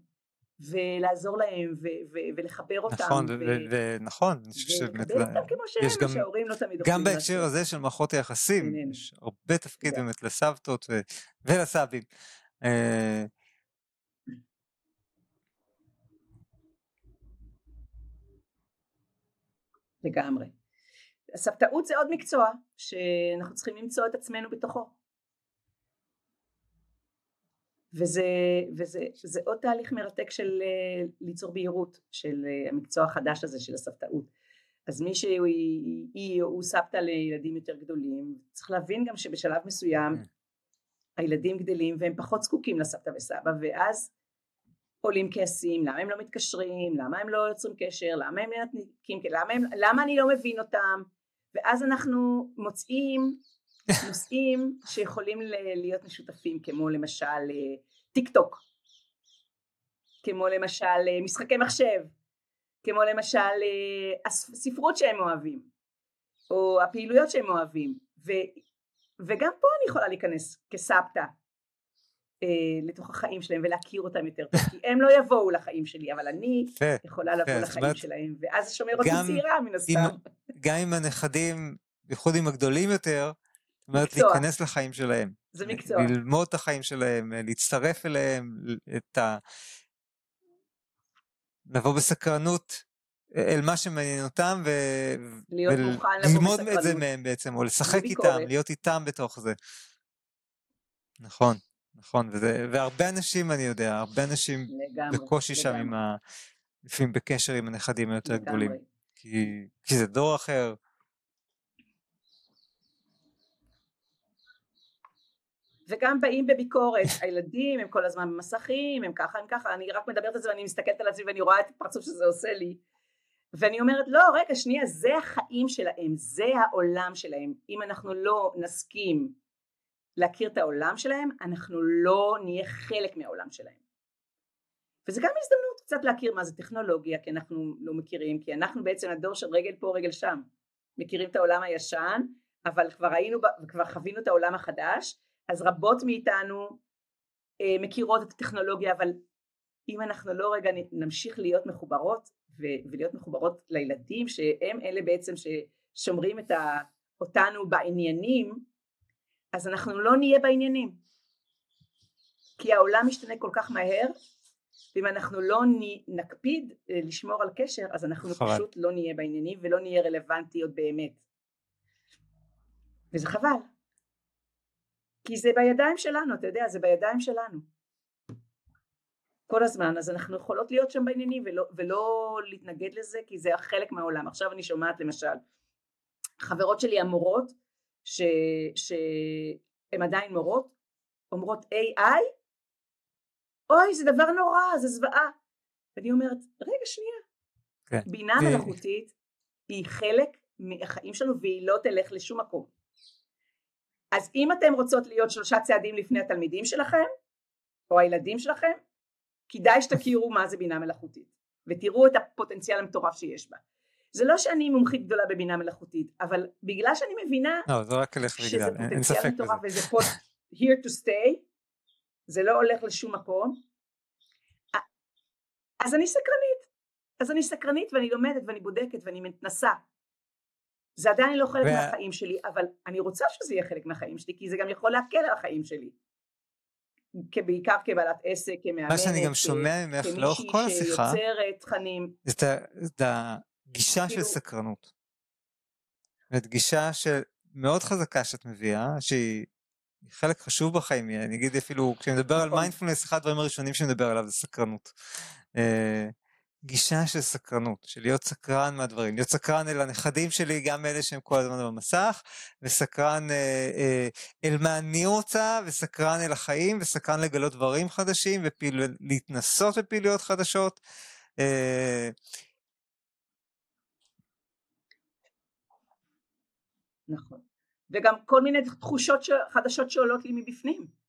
Speaker 2: ולעזור להם ו- ו- ולחבר אותם.
Speaker 1: נכון, ונכון,
Speaker 2: ולקבל אותם כמו שהם, שההורים לא תמיד
Speaker 1: גם בהקשר הזה של מערכות היחסים, יש הרבה תפקיד באמת לסבתות ולסבים. אה,
Speaker 2: לגמרי. הסבתאות זה עוד מקצוע שאנחנו צריכים למצוא את עצמנו בתוכו. וזה, וזה וזה עוד תהליך מרתק של אה, ליצור בהירות של אה, המקצוע החדש הזה של הסבתאות. אז מי שהיא או הוא סבתא לילדים יותר גדולים, צריך להבין גם שבשלב מסוים כן. הילדים גדלים והם פחות זקוקים לסבתא וסבא ואז עולים כעסים, למה הם לא מתקשרים, למה הם לא יוצרים קשר, למה הם מנתקים, למה, הם, למה אני לא מבין אותם, ואז אנחנו מוצאים נושאים שיכולים להיות משותפים כמו למשל אה, טיק טוק, כמו למשל אה, משחקי מחשב, כמו למשל אה, הספרות שהם אוהבים, או הפעילויות שהם אוהבים, ו, וגם פה אני יכולה להיכנס כסבתא אה, לתוך החיים שלהם ולהכיר אותם יותר טוב, כי הם לא יבואו לחיים שלי, אבל אני יכולה לבוא לחיים שלהם, ואז זה שומר אותי צעירה מן הסתם.
Speaker 1: גם עם הנכדים, בייחוד עם הגדולים יותר, זאת אומרת להיכנס לחיים שלהם.
Speaker 2: זה מקצוע.
Speaker 1: ללמוד את החיים שלהם, להצטרף אליהם, את ה... לבוא בסקרנות אל מה שמעניין אותם, ו... וללמוד את זה מהם בעצם, או לשחק איתם, להיות איתם בתוך זה. נכון. נכון, וזה, והרבה אנשים, אני יודע, הרבה אנשים לגמרי, בקושי לגמרי. שם עם ה... לפעמים בקשר עם הנכדים היותר. גדולים. כי, כי זה דור אחר.
Speaker 2: וגם באים בביקורת, הילדים הם כל הזמן במסכים, הם ככה, הם ככה, אני רק מדברת על זה ואני מסתכלת על עצמי ואני רואה את הפרצוף שזה עושה לי, ואני אומרת לא רגע שנייה זה החיים שלהם, זה העולם שלהם, אם אנחנו לא נסכים להכיר את העולם שלהם, אנחנו לא נהיה חלק מהעולם שלהם. וזה גם הזדמנות קצת להכיר מה זה טכנולוגיה, כי אנחנו לא מכירים, כי אנחנו בעצם הדור של רגל פה רגל שם, מכירים את העולם הישן, אבל כבר היינו, כבר חווינו את העולם החדש, אז רבות מאיתנו אה, מכירות את הטכנולוגיה, אבל אם אנחנו לא רגע נמשיך להיות מחוברות, ו- ולהיות מחוברות לילדים, שהם אלה בעצם ששומרים את ה- אותנו בעניינים, אז אנחנו לא נהיה בעניינים. כי העולם משתנה כל כך מהר, ואם אנחנו לא נקפיד אה, לשמור על קשר, אז אנחנו חבל. פשוט לא נהיה בעניינים ולא נהיה רלוונטיות באמת. וזה חבל. כי זה בידיים שלנו, אתה יודע, זה בידיים שלנו. כל הזמן, אז אנחנו יכולות להיות שם בעניינים ולא, ולא להתנגד לזה, כי זה חלק מהעולם. עכשיו אני שומעת למשל, חברות שלי המורות, שהן עדיין מורות, אומרות AI, אוי זה דבר נורא, זה זוועה. ואני אומרת, רגע שנייה, כן. בינה מלאכותית היא חלק מהחיים שלנו והיא לא תלך לשום מקום. אז אם אתם רוצות להיות שלושה צעדים לפני התלמידים שלכם, או הילדים שלכם, כדאי שתכירו מה זה בינה מלאכותית, ותראו את הפוטנציאל המטורף שיש בה. זה לא שאני מומחית גדולה בבינה מלאכותית, אבל בגלל שאני מבינה
Speaker 1: לא, זה רק הולך שזה
Speaker 2: פוטנציאל מטורף וזה פה here to stay, זה לא הולך לשום מקום, אז אני סקרנית, אז אני סקרנית ואני לומדת ואני בודקת ואני מתנסה. זה עדיין לא חלק ו... מהחיים שלי, אבל אני רוצה שזה יהיה חלק מהחיים שלי, כי זה גם יכול להקל על החיים שלי. בעיקר כבעלת עסק, כמאמנת,
Speaker 1: מה שאני גם שומע ממך לאורך כל השיחה,
Speaker 2: כמישהי שיוצרת תכנים.
Speaker 1: את גישה של כאילו סקרנות. זאת גישה שמאוד חזקה שאת מביאה, שהיא חלק חשוב בחיים, אני אגיד אפילו, כשאני מדבר על מיינדפולנס, נכון. אחד הדברים הראשונים שאני מדבר עליו זה סקרנות. אה, גישה של סקרנות, של להיות סקרן מהדברים, להיות סקרן אל הנכדים שלי, גם אלה שהם כל הזמן במסך, וסקרן אה, אה, אל מה אני רוצה, וסקרן אל החיים, וסקרן לגלות דברים חדשים, ולהתנסות בפעילויות חדשות.
Speaker 2: נכון. וגם כל מיני תחושות ש... חדשות שעולות לי מבפנים.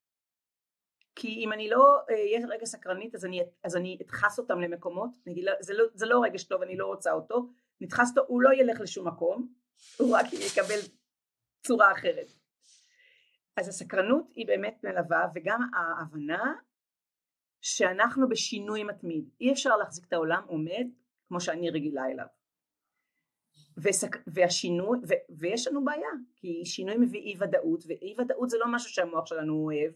Speaker 2: כי אם אני לא אהיה רגע סקרנית אז אני, אז אני אדחס אותם למקומות, אני אגיד, זה, לא, זה לא רגש טוב, אני לא רוצה אותו, נדחס אותו, הוא לא ילך לשום מקום, הוא רק יקבל צורה אחרת. אז הסקרנות היא באמת מלווה וגם ההבנה שאנחנו בשינוי מתמיד. אי אפשר להחזיק את העולם עומד כמו שאני רגילה אליו. וסק... והשינוי ו... ויש לנו בעיה כי שינוי מביא אי ודאות ואי ודאות זה לא משהו שהמוח שלנו אוהב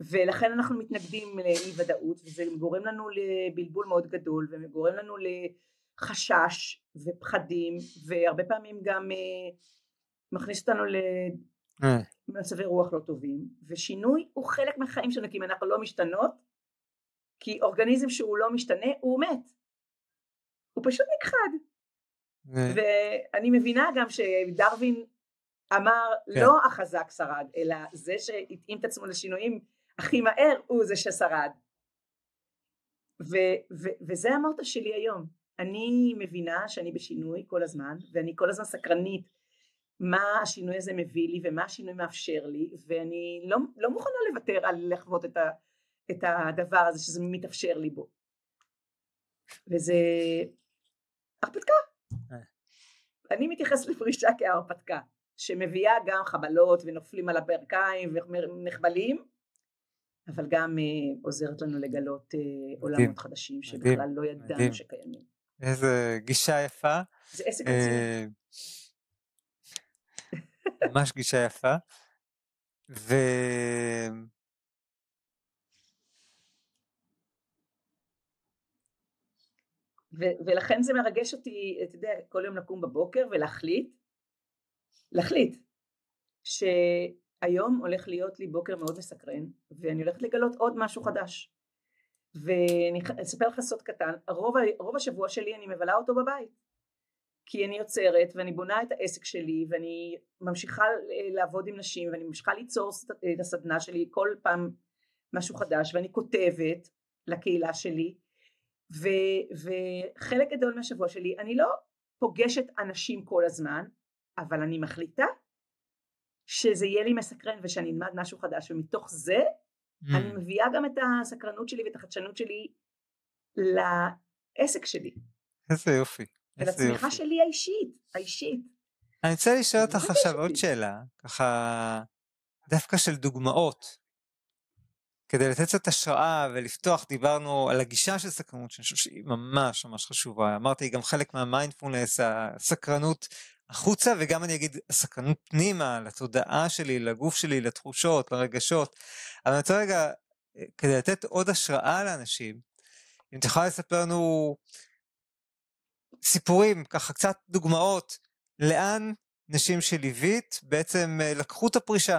Speaker 2: ולכן אנחנו מתנגדים לאי ודאות וזה גורם לנו לבלבול מאוד גדול וגורם לנו לחשש ופחדים והרבה פעמים גם uh, מכניס אותנו למצבי רוח לא טובים ושינוי הוא חלק מהחיים שלנו כי אם אנחנו לא משתנות כי אורגניזם שהוא לא משתנה הוא מת. הוא פשוט נכחד. ואני מבינה גם שדרווין אמר כן. לא החזק שרד אלא זה שהתאים את עצמו לשינויים הכי מהר הוא זה ששרד. ו- ו- וזה המוטו שלי היום. אני מבינה שאני בשינוי כל הזמן ואני כל הזמן סקרנית מה השינוי הזה מביא לי ומה השינוי מאפשר לי ואני לא, לא מוכנה לוותר על לחוות את, ה, את הדבר הזה שזה מתאפשר לי בו. וזה הרפתקה. אה. אני מתייחסת לפרישה כהרפתקה שמביאה גם חבלות ונופלים על הברכיים ונחבלים אבל גם uh, עוזרת לנו לגלות uh, עולמות חדשים שבכלל לא ידענו. שקיימים.
Speaker 1: איזה גישה יפה.
Speaker 2: זה עסק רציני.
Speaker 1: ממש גישה יפה. ו...
Speaker 2: ו- ולכן זה מרגש אותי, אתה יודע, כל יום לקום בבוקר ולהחליט, להחליט, שהיום הולך להיות לי בוקר מאוד מסקרן, ואני הולכת לגלות עוד משהו חדש. ואני אספר לך סוד קטן, רוב, רוב השבוע שלי אני מבלה אותו בבית. כי אני יוצרת ואני בונה את העסק שלי ואני ממשיכה לעבוד עם נשים ואני ממשיכה ליצור את הסדנה שלי כל פעם משהו חדש ואני כותבת לקהילה שלי ו, וחלק גדול מהשבוע שלי אני לא פוגשת אנשים כל הזמן אבל אני מחליטה שזה יהיה לי מסקרן ושאני אלמד משהו חדש ומתוך זה mm. אני מביאה גם את הסקרנות שלי ואת החדשנות שלי לעסק שלי.
Speaker 1: איזה יופי.
Speaker 2: ולצמיחה שלי האישית, האישית.
Speaker 1: אני רוצה לשאול אותך עכשיו עוד שאלה, ככה דווקא של דוגמאות כדי לתת קצת השראה ולפתוח, דיברנו על הגישה של סקרנות, שאני חושב שהיא ממש ממש חשובה. אמרתי, גם חלק מהמיינדפולנס, הסקרנות החוצה, וגם אני אגיד, הסקרנות פנימה, לתודעה שלי, לגוף שלי, לתחושות, לרגשות. אבל אני רוצה רגע, כדי לתת עוד השראה לאנשים, אם יכולה לספר לנו סיפורים, ככה קצת דוגמאות, לאן נשים שליווית בעצם אה, לקחו את הפרישה,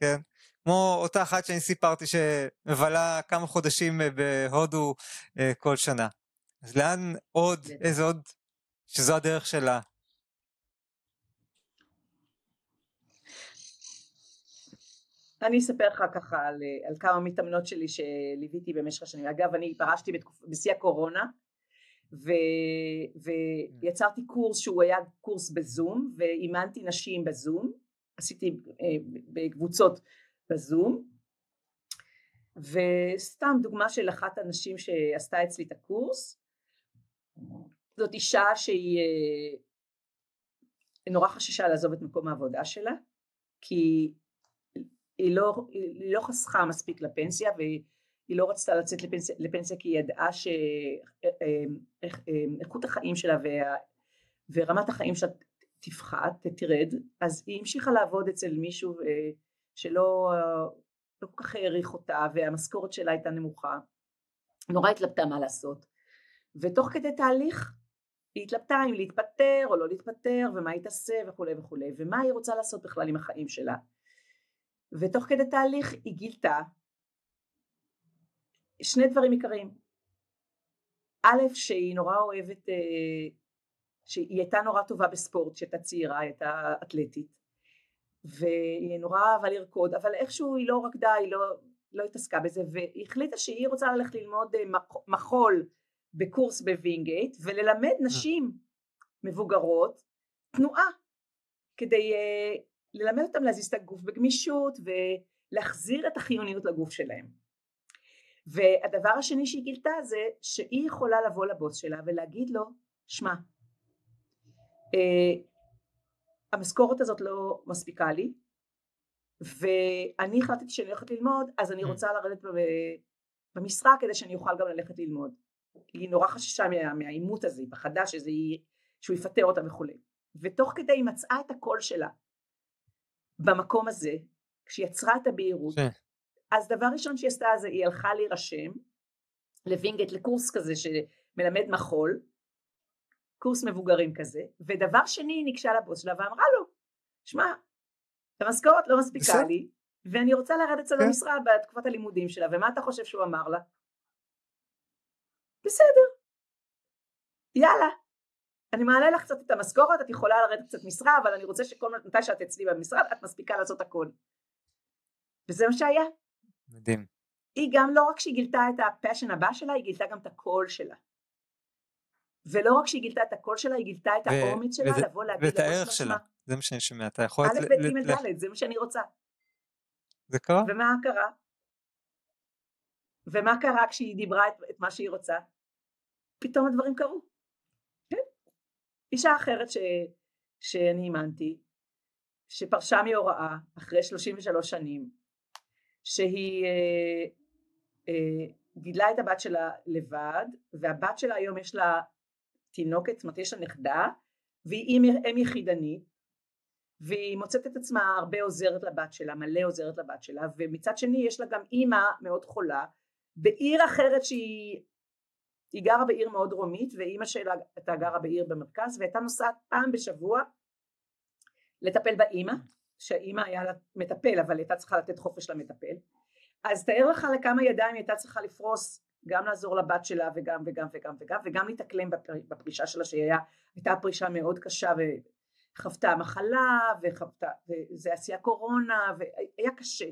Speaker 1: כן? כמו אותה אחת שאני סיפרתי שמבלה כמה חודשים אה, בהודו אה, כל שנה. אז לאן עוד, איזה עוד, שזו הדרך שלה.
Speaker 2: אני אספר לך ככה על, אה, על כמה מתאמנות שלי שליוויתי במשך השנים. אגב, אני פרשתי בתקופ... בשיא הקורונה, ו... ויצרתי קורס שהוא היה קורס בזום, ואימנתי נשים בזום, עשיתי בקבוצות בזום. וסתם דוגמה של אחת הנשים שעשתה אצלי את הקורס. זאת אישה שהיא אה, נורא חששה לעזוב את מקום העבודה שלה כי היא לא, היא לא חסכה מספיק לפנסיה והיא לא רצתה לצאת לפנסיה, לפנסיה כי היא ידעה שאיכות אה, אה, החיים שלה וה, ורמת החיים שלה תפחת, תרד, אז היא המשיכה לעבוד אצל מישהו שלא לא כל כך העריך אותה והמשכורת שלה הייתה נמוכה, נורא התלבטה מה לעשות. ותוך כדי תהליך היא התלבטה אם להתפטר או לא להתפטר ומה היא תעשה וכולי וכולי ומה היא רוצה לעשות בכלל עם החיים שלה ותוך כדי תהליך היא גילתה שני דברים עיקריים א' שהיא נורא אוהבת אה, שהיא הייתה נורא טובה בספורט שהייתה צעירה הייתה אתלטית והיא נורא אהבה לרקוד אבל איכשהו היא לא רקדה היא לא, לא התעסקה בזה והיא החליטה שהיא רוצה ללכת ללמוד אה, מחול בקורס בווינגייט וללמד אה. נשים מבוגרות תנועה כדי ללמד אותם להזיז את הגוף בגמישות ולהחזיר את החיוניות לגוף שלהם והדבר השני שהיא גילתה זה שהיא יכולה לבוא לבוס שלה ולהגיד לו שמע uh, המשכורת הזאת לא מספיקה לי ואני החלטתי שאני הולכת ללמוד, אז אני
Speaker 1: Mm.
Speaker 2: רוצה לרדת במשרה כדי שאני אוכל גם ללכת ללמוד. היא נורא חששה מה- מהעימות הזה, היא פחדה שזה שהוא יפטר אותה וכולי. ותוך כדי היא מצאה את הקול שלה במקום הזה, כשהיא יצרה את הבהירות,
Speaker 1: כן.
Speaker 2: אז דבר ראשון שהיא עשתה זה היא הלכה להירשם לווינגייט לקורס כזה שמלמד מחול, קורס מבוגרים כזה, ודבר שני היא ניגשה לבוס שלה ואמרה לו, שמע, המשכורת לא מספיקה
Speaker 1: בסדר.
Speaker 2: לי, ואני רוצה לרדת אצל
Speaker 1: כן.
Speaker 2: המשרד בתקופת הלימודים שלה, ומה אתה חושב שהוא אמר לה? בסדר, יאללה, אני מעלה לך קצת את המשכורת, את יכולה לרדת קצת משרה, אבל אני רוצה שכל מתי שאת אצלי במשרד, את מספיקה לעשות הכל. וזה מה שהיה.
Speaker 1: מדהים.
Speaker 2: היא גם לא רק שהיא גילתה את ה passion הבא שלה, היא גילתה גם את הקול שלה. ולא רק שהיא גילתה את הקול שלה, היא גילתה את האומץ שלה
Speaker 1: וזה-
Speaker 2: לבוא להגיד
Speaker 1: ואת הערך שלה. זה מה שאני שומע. אתה יכול...
Speaker 2: א', ב', ג', ד', זה מה שאני רוצה.
Speaker 1: זה קרה?
Speaker 2: ומה קרה? ומה קרה כשהיא דיברה את, את מה שהיא רוצה? פתאום הדברים קרו. אישה אחרת ש, שאני אימנתי, שפרשה מהוראה אחרי 33 שנים, שהיא אה, אה, גידלה את הבת שלה לבד, והבת שלה היום יש לה תינוקת, זאת אומרת יש לה נכדה, והיא אם יחידנית, והיא מוצאת את עצמה הרבה עוזרת לבת שלה, מלא עוזרת לבת שלה, ומצד שני יש לה גם אימא מאוד חולה, בעיר אחרת שהיא היא גרה בעיר מאוד דרומית, ואימא שלה הייתה גרה בעיר במרכז, והייתה נוסעת פעם בשבוע לטפל באימא, שהאימא היה לה מטפל, אבל הייתה צריכה לתת חופש למטפל. אז תאר לך לכמה ידיים הייתה צריכה לפרוס, גם לעזור לבת שלה וגם וגם וגם וגם, וגם להתאקלם בפר- בפרישה שלה שהייתה פרישה מאוד קשה וחוותה מחלה וחוותה, וזה עשייה קורונה והיה קשה.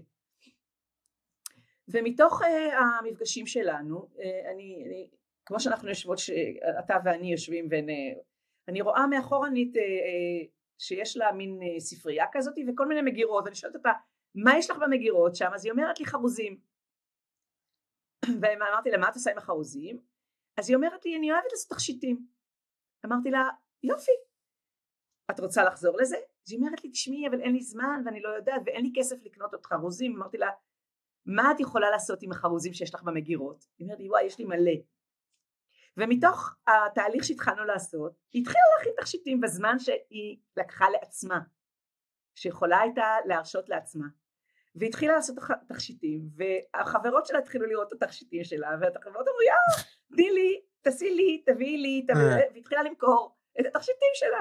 Speaker 2: ומתוך uh, המפגשים שלנו, uh, אני, אני, כמו שאנחנו יושבות, שאתה ואני יושבים, ואני רואה מאחורנית uh, uh, שיש לה מין uh, ספרייה כזאת וכל מיני מגירות, ואני שואלת אותה, מה יש לך במגירות שם? אז היא אומרת לי חרוזים. ואמרתי לה, מה את עושה עם החרוזים? אז היא אומרת לי, אני אוהבת לעשות תכשיטים. אמרתי לה, יופי, את רוצה לחזור לזה? אז היא אומרת לי, תשמעי, אבל אין לי זמן ואני לא יודעת ואין לי כסף לקנות עוד חרוזים. אמרתי לה, מה את יכולה לעשות עם החרוזים שיש לך במגירות? היא אומרת לי, וואי, יש לי מלא. ומתוך התהליך שהתחלנו לעשות, היא התחילה להכין תכשיטים בזמן שהיא לקחה לעצמה, שיכולה הייתה להרשות לעצמה. והתחילה לעשות תכשיטים, והחברות שלה התחילו לראות את התכשיטים שלה, והחברות אמרו, יאו, תני לי, תעשי לי, תביאי לי, תביאי,
Speaker 1: אה.
Speaker 2: והתחילה למכור את התכשיטים שלה.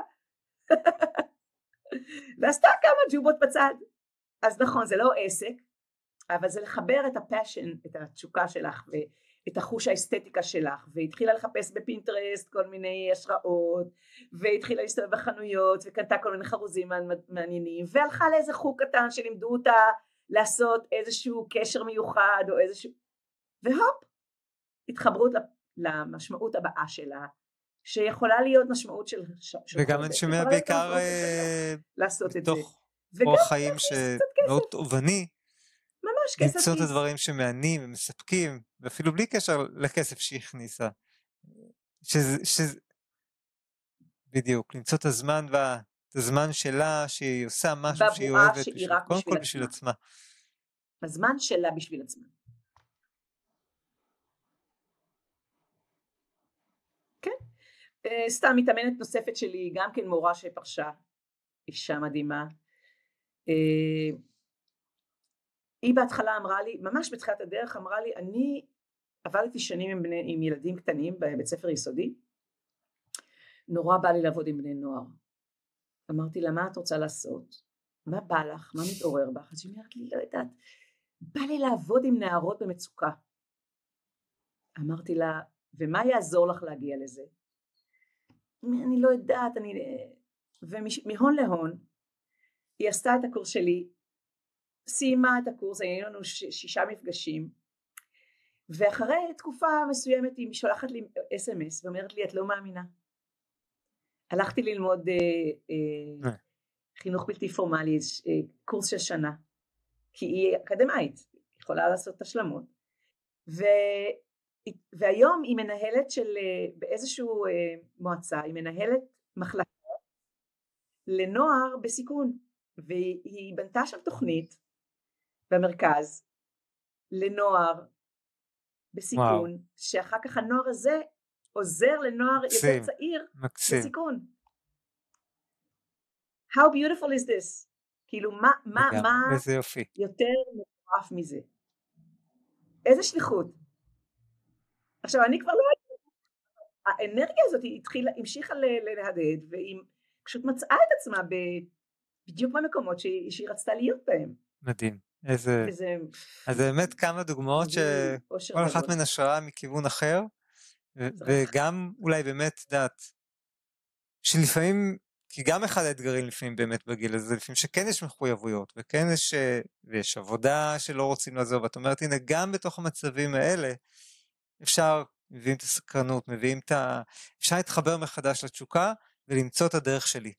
Speaker 2: ועשתה כמה ג'ובות בצד. אז נכון, זה לא עסק, אבל זה לחבר את ה passion, את התשוקה שלך ואת החוש האסתטיקה שלך, והתחילה לחפש בפינטרסט כל מיני השראות, והתחילה להסתובב בחנויות, וקנתה כל מיני חרוזים מעניינים, והלכה לאיזה חוג קטן שלימדו אותה לעשות איזשהו קשר מיוחד או איזשהו, והופ, התחברות למשמעות הבאה שלה, שיכולה להיות משמעות של...
Speaker 1: וגם אני שומע בעיקר אה,
Speaker 2: לעשות את זה. וגם
Speaker 1: אורח חיים. שמאוד תובעני,
Speaker 2: ממש כסף
Speaker 1: למצוא את. הדברים שמעניינים ומספקים, ואפילו בלי קשר לכסף שהיא הכניסה. שזה, שזה, בדיוק, למצוא את הזמן וה... את הזמן שלה, שהיא עושה משהו שהיא אוהבת,
Speaker 2: שהיא
Speaker 1: בשביל,
Speaker 2: רק
Speaker 1: קודם
Speaker 2: בשביל
Speaker 1: כל בשביל
Speaker 2: עצמה. הזמן שלה בשביל עצמה. כן. אה, סתם מתאמנת נוספת שלי, גם כן מורה שפרשה, אישה מדהימה. אה, היא בהתחלה אמרה לי, ממש בתחילת הדרך אמרה לי, אני עבדתי שנים עם, בני, עם ילדים קטנים בבית ספר יסודי, נורא בא לי לעבוד עם בני נוער. אמרתי לה, מה את רוצה לעשות? מה בא לך? מה מתעורר בך? אז היא אומרת לי, לא יודעת, בא לי לעבוד עם נערות במצוקה. אמרתי לה, ומה יעזור לך להגיע לזה? אני לא יודעת, אני... ומהון להון, היא עשתה את הקורס שלי, סיימה את הקורס, היו לנו ש- שישה מפגשים, ואחרי תקופה מסוימת היא שולחת לי אס.אם.אס ואומרת לי, את לא מאמינה. הלכתי ללמוד אה, אה,
Speaker 1: אה.
Speaker 2: חינוך בלתי פורמלי, אה, קורס של שנה, כי היא אקדמאית, יכולה לעשות השלמות, ו... והיום היא מנהלת של, אה, באיזשהו אה, מועצה, היא מנהלת מחלקה לנוער בסיכון, והיא בנתה שם תוכנית במרכז לנוער בסיכון, וואו. שאחר כך הנוער הזה עוזר לנוער מקסים, יותר צעיר מקסים. בסיכון. How beautiful is this? כאילו מה, מה, מה. יותר מטורף מזה? איזה שליחות. עכשיו אני כבר לא... האנרגיה הזאת היא התחילה, המשיכה להדהד והיא פשוט מצאה את עצמה ב, בדיוק במקומות שהיא, שהיא רצתה להיות בהם.
Speaker 1: מדהים. איזה... וזה... אז באמת כמה דוגמאות שכל אחת מהן השראה מכיוון אחר, וגם אולי באמת, דעת, שלפעמים, כי גם אחד האתגרים לפעמים באמת בגיל הזה, לפעמים שכן יש מחויבויות, וכן יש, ויש עבודה שלא רוצים לעזוב, ואת אומרת, הנה, גם בתוך המצבים האלה, אפשר, מביאים את הסקרנות, מביאים את ה... אפשר להתחבר מחדש לתשוקה ולמצוא את הדרך שלי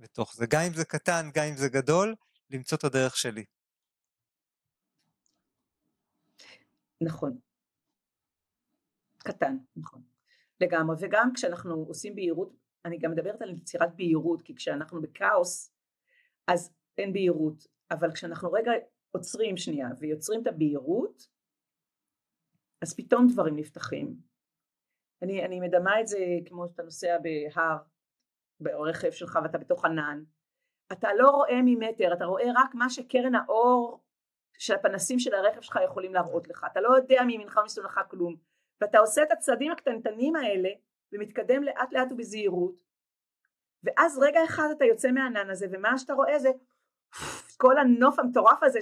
Speaker 1: בתוך זה. גם אם זה קטן, גם אם זה גדול, למצוא את הדרך שלי.
Speaker 2: נכון. קטן, נכון. לגמרי, וגם כשאנחנו עושים בהירות, אני גם מדברת על יצירת בהירות, כי כשאנחנו בכאוס, אז אין בהירות, אבל כשאנחנו רגע עוצרים שנייה ויוצרים את הבהירות, אז פתאום דברים נפתחים. אני, אני מדמה את זה כמו שאתה נוסע בהר, ברכב שלך ואתה בתוך ענן, אתה לא רואה ממטר, אתה רואה רק מה שקרן האור שהפנסים של הרכב שלך יכולים להראות לך, אתה לא יודע מימינך ומשמאלך כלום, ואתה עושה את הצעדים הקטנטנים האלה ומתקדם לאט לאט ובזהירות, ואז רגע אחד אתה יוצא מהענן הזה ומה שאתה רואה זה כל הנוף המטורף הזה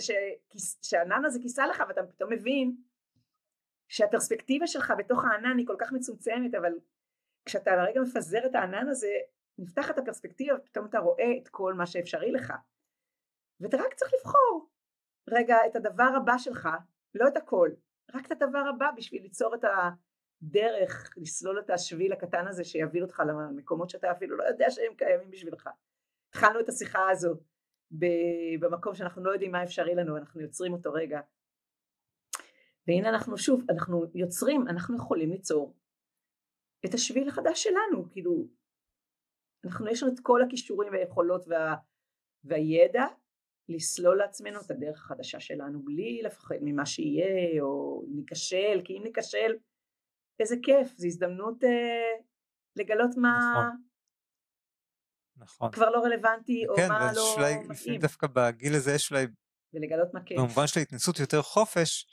Speaker 2: שהענן הזה כיסה לך ואתה פתאום מבין שהפרספקטיבה שלך בתוך הענן היא כל כך מצומצמת אבל כשאתה לרגע מפזר את הענן הזה נפתחת הפרספקטיבה ופתאום אתה רואה את כל מה שאפשרי לך. ואתה רק צריך לבחור רגע את הדבר הבא שלך, לא את הכל, רק את הדבר הבא בשביל ליצור את הדרך, לסלול את השביל הקטן הזה שיביא אותך למקומות שאתה אפילו לא יודע שהם קיימים בשבילך. התחלנו את השיחה הזו במקום שאנחנו לא יודעים מה אפשרי לנו, אנחנו יוצרים אותו רגע. והנה אנחנו שוב, אנחנו יוצרים, אנחנו יכולים ליצור את השביל החדש שלנו, כאילו, אנחנו יש לנו את כל הכישורים והיכולות וה, והידע, לסלול לעצמנו את הדרך החדשה שלנו בלי לפחד ממה שיהיה או ניכשל כי אם ניכשל איזה כיף זו הזדמנות אה, לגלות מה נכון. נכון. כבר לא רלוונטי או
Speaker 1: כן,
Speaker 2: מה לא
Speaker 1: אולי, מתאים. דווקא בגיל הזה יש אולי
Speaker 2: ולגלות מה כיף.
Speaker 1: במובן של ההתנסות יותר חופש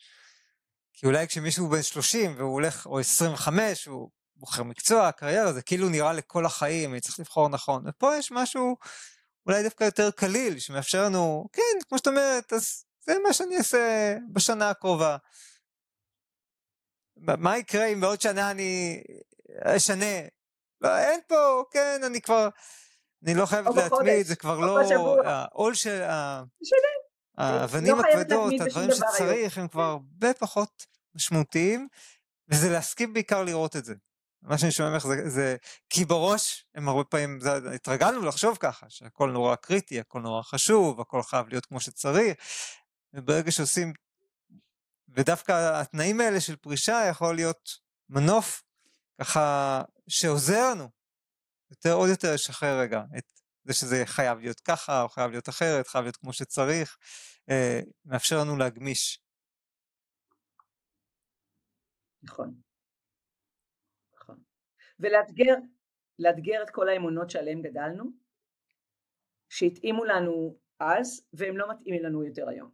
Speaker 1: כי אולי כשמישהו בן 30 והוא הולך או 25 הוא בוחר מקצוע קריירה זה כאילו נראה לכל החיים אני צריך לבחור נכון ופה יש משהו אולי דווקא יותר קליל, שמאפשר לנו, כן, כמו שאת אומרת, אז זה מה שאני אעשה בשנה הקרובה. מה יקרה אם בעוד שנה אני אשנה? לא, אין פה, כן, אני כבר, אני לא חייבת להתמיד, זה כבר לא, העול של, האבנים לא הכבדות, הדברים שצריך, הם כבר הרבה פחות משמעותיים, וזה להסכים בעיקר לראות את זה. מה שאני שומע ממך זה, זה כי בראש הם הרבה פעמים, זה, התרגלנו לחשוב ככה, שהכל נורא קריטי, הכל נורא חשוב, הכל חייב להיות כמו שצריך, וברגע שעושים, ודווקא התנאים האלה של פרישה יכול להיות מנוף ככה שעוזר לנו יותר עוד יותר לשחרר רגע את זה שזה חייב להיות ככה או חייב להיות אחרת, חייב להיות כמו שצריך, אה, מאפשר לנו להגמיש.
Speaker 2: נכון. ולאתגר לאתגר את כל האמונות שעליהן גדלנו, שהתאימו לנו אז והם לא מתאימים לנו יותר היום.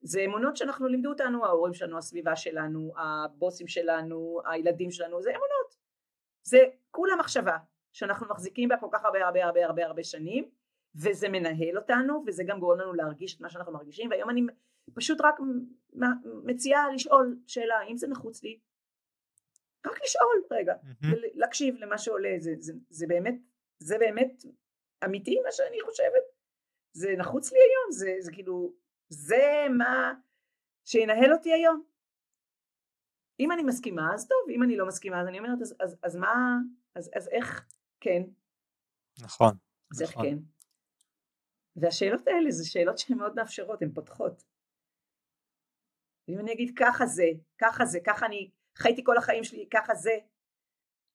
Speaker 2: זה אמונות שאנחנו לימדו אותנו, ההורים שלנו, הסביבה שלנו, הבוסים שלנו, הילדים שלנו, זה אמונות. זה כולה מחשבה שאנחנו מחזיקים בה כל כך הרבה הרבה הרבה הרבה הרבה שנים וזה מנהל אותנו וזה גם גורם לנו להרגיש את מה שאנחנו מרגישים והיום אני פשוט רק מציעה לשאול שאלה האם זה נחוץ לי רק לשאול רגע. ולהקשיב למה שעולה, זה, זה, זה באמת, זה באמת אמיתי מה שאני חושבת, זה נחוץ לי היום, זה, זה כאילו, זה מה שינהל אותי היום. אם אני מסכימה אז טוב, אם אני לא מסכימה אז אני אומרת אז, אז, אז מה, אז, אז איך כן.
Speaker 1: נכון.
Speaker 2: אז נכון. איך כן. והשאלות האלה זה שאלות שהן מאוד מאפשרות, הן פותחות. אם אני אגיד ככה זה, ככה זה, ככה אני חייתי כל החיים שלי ככה זה,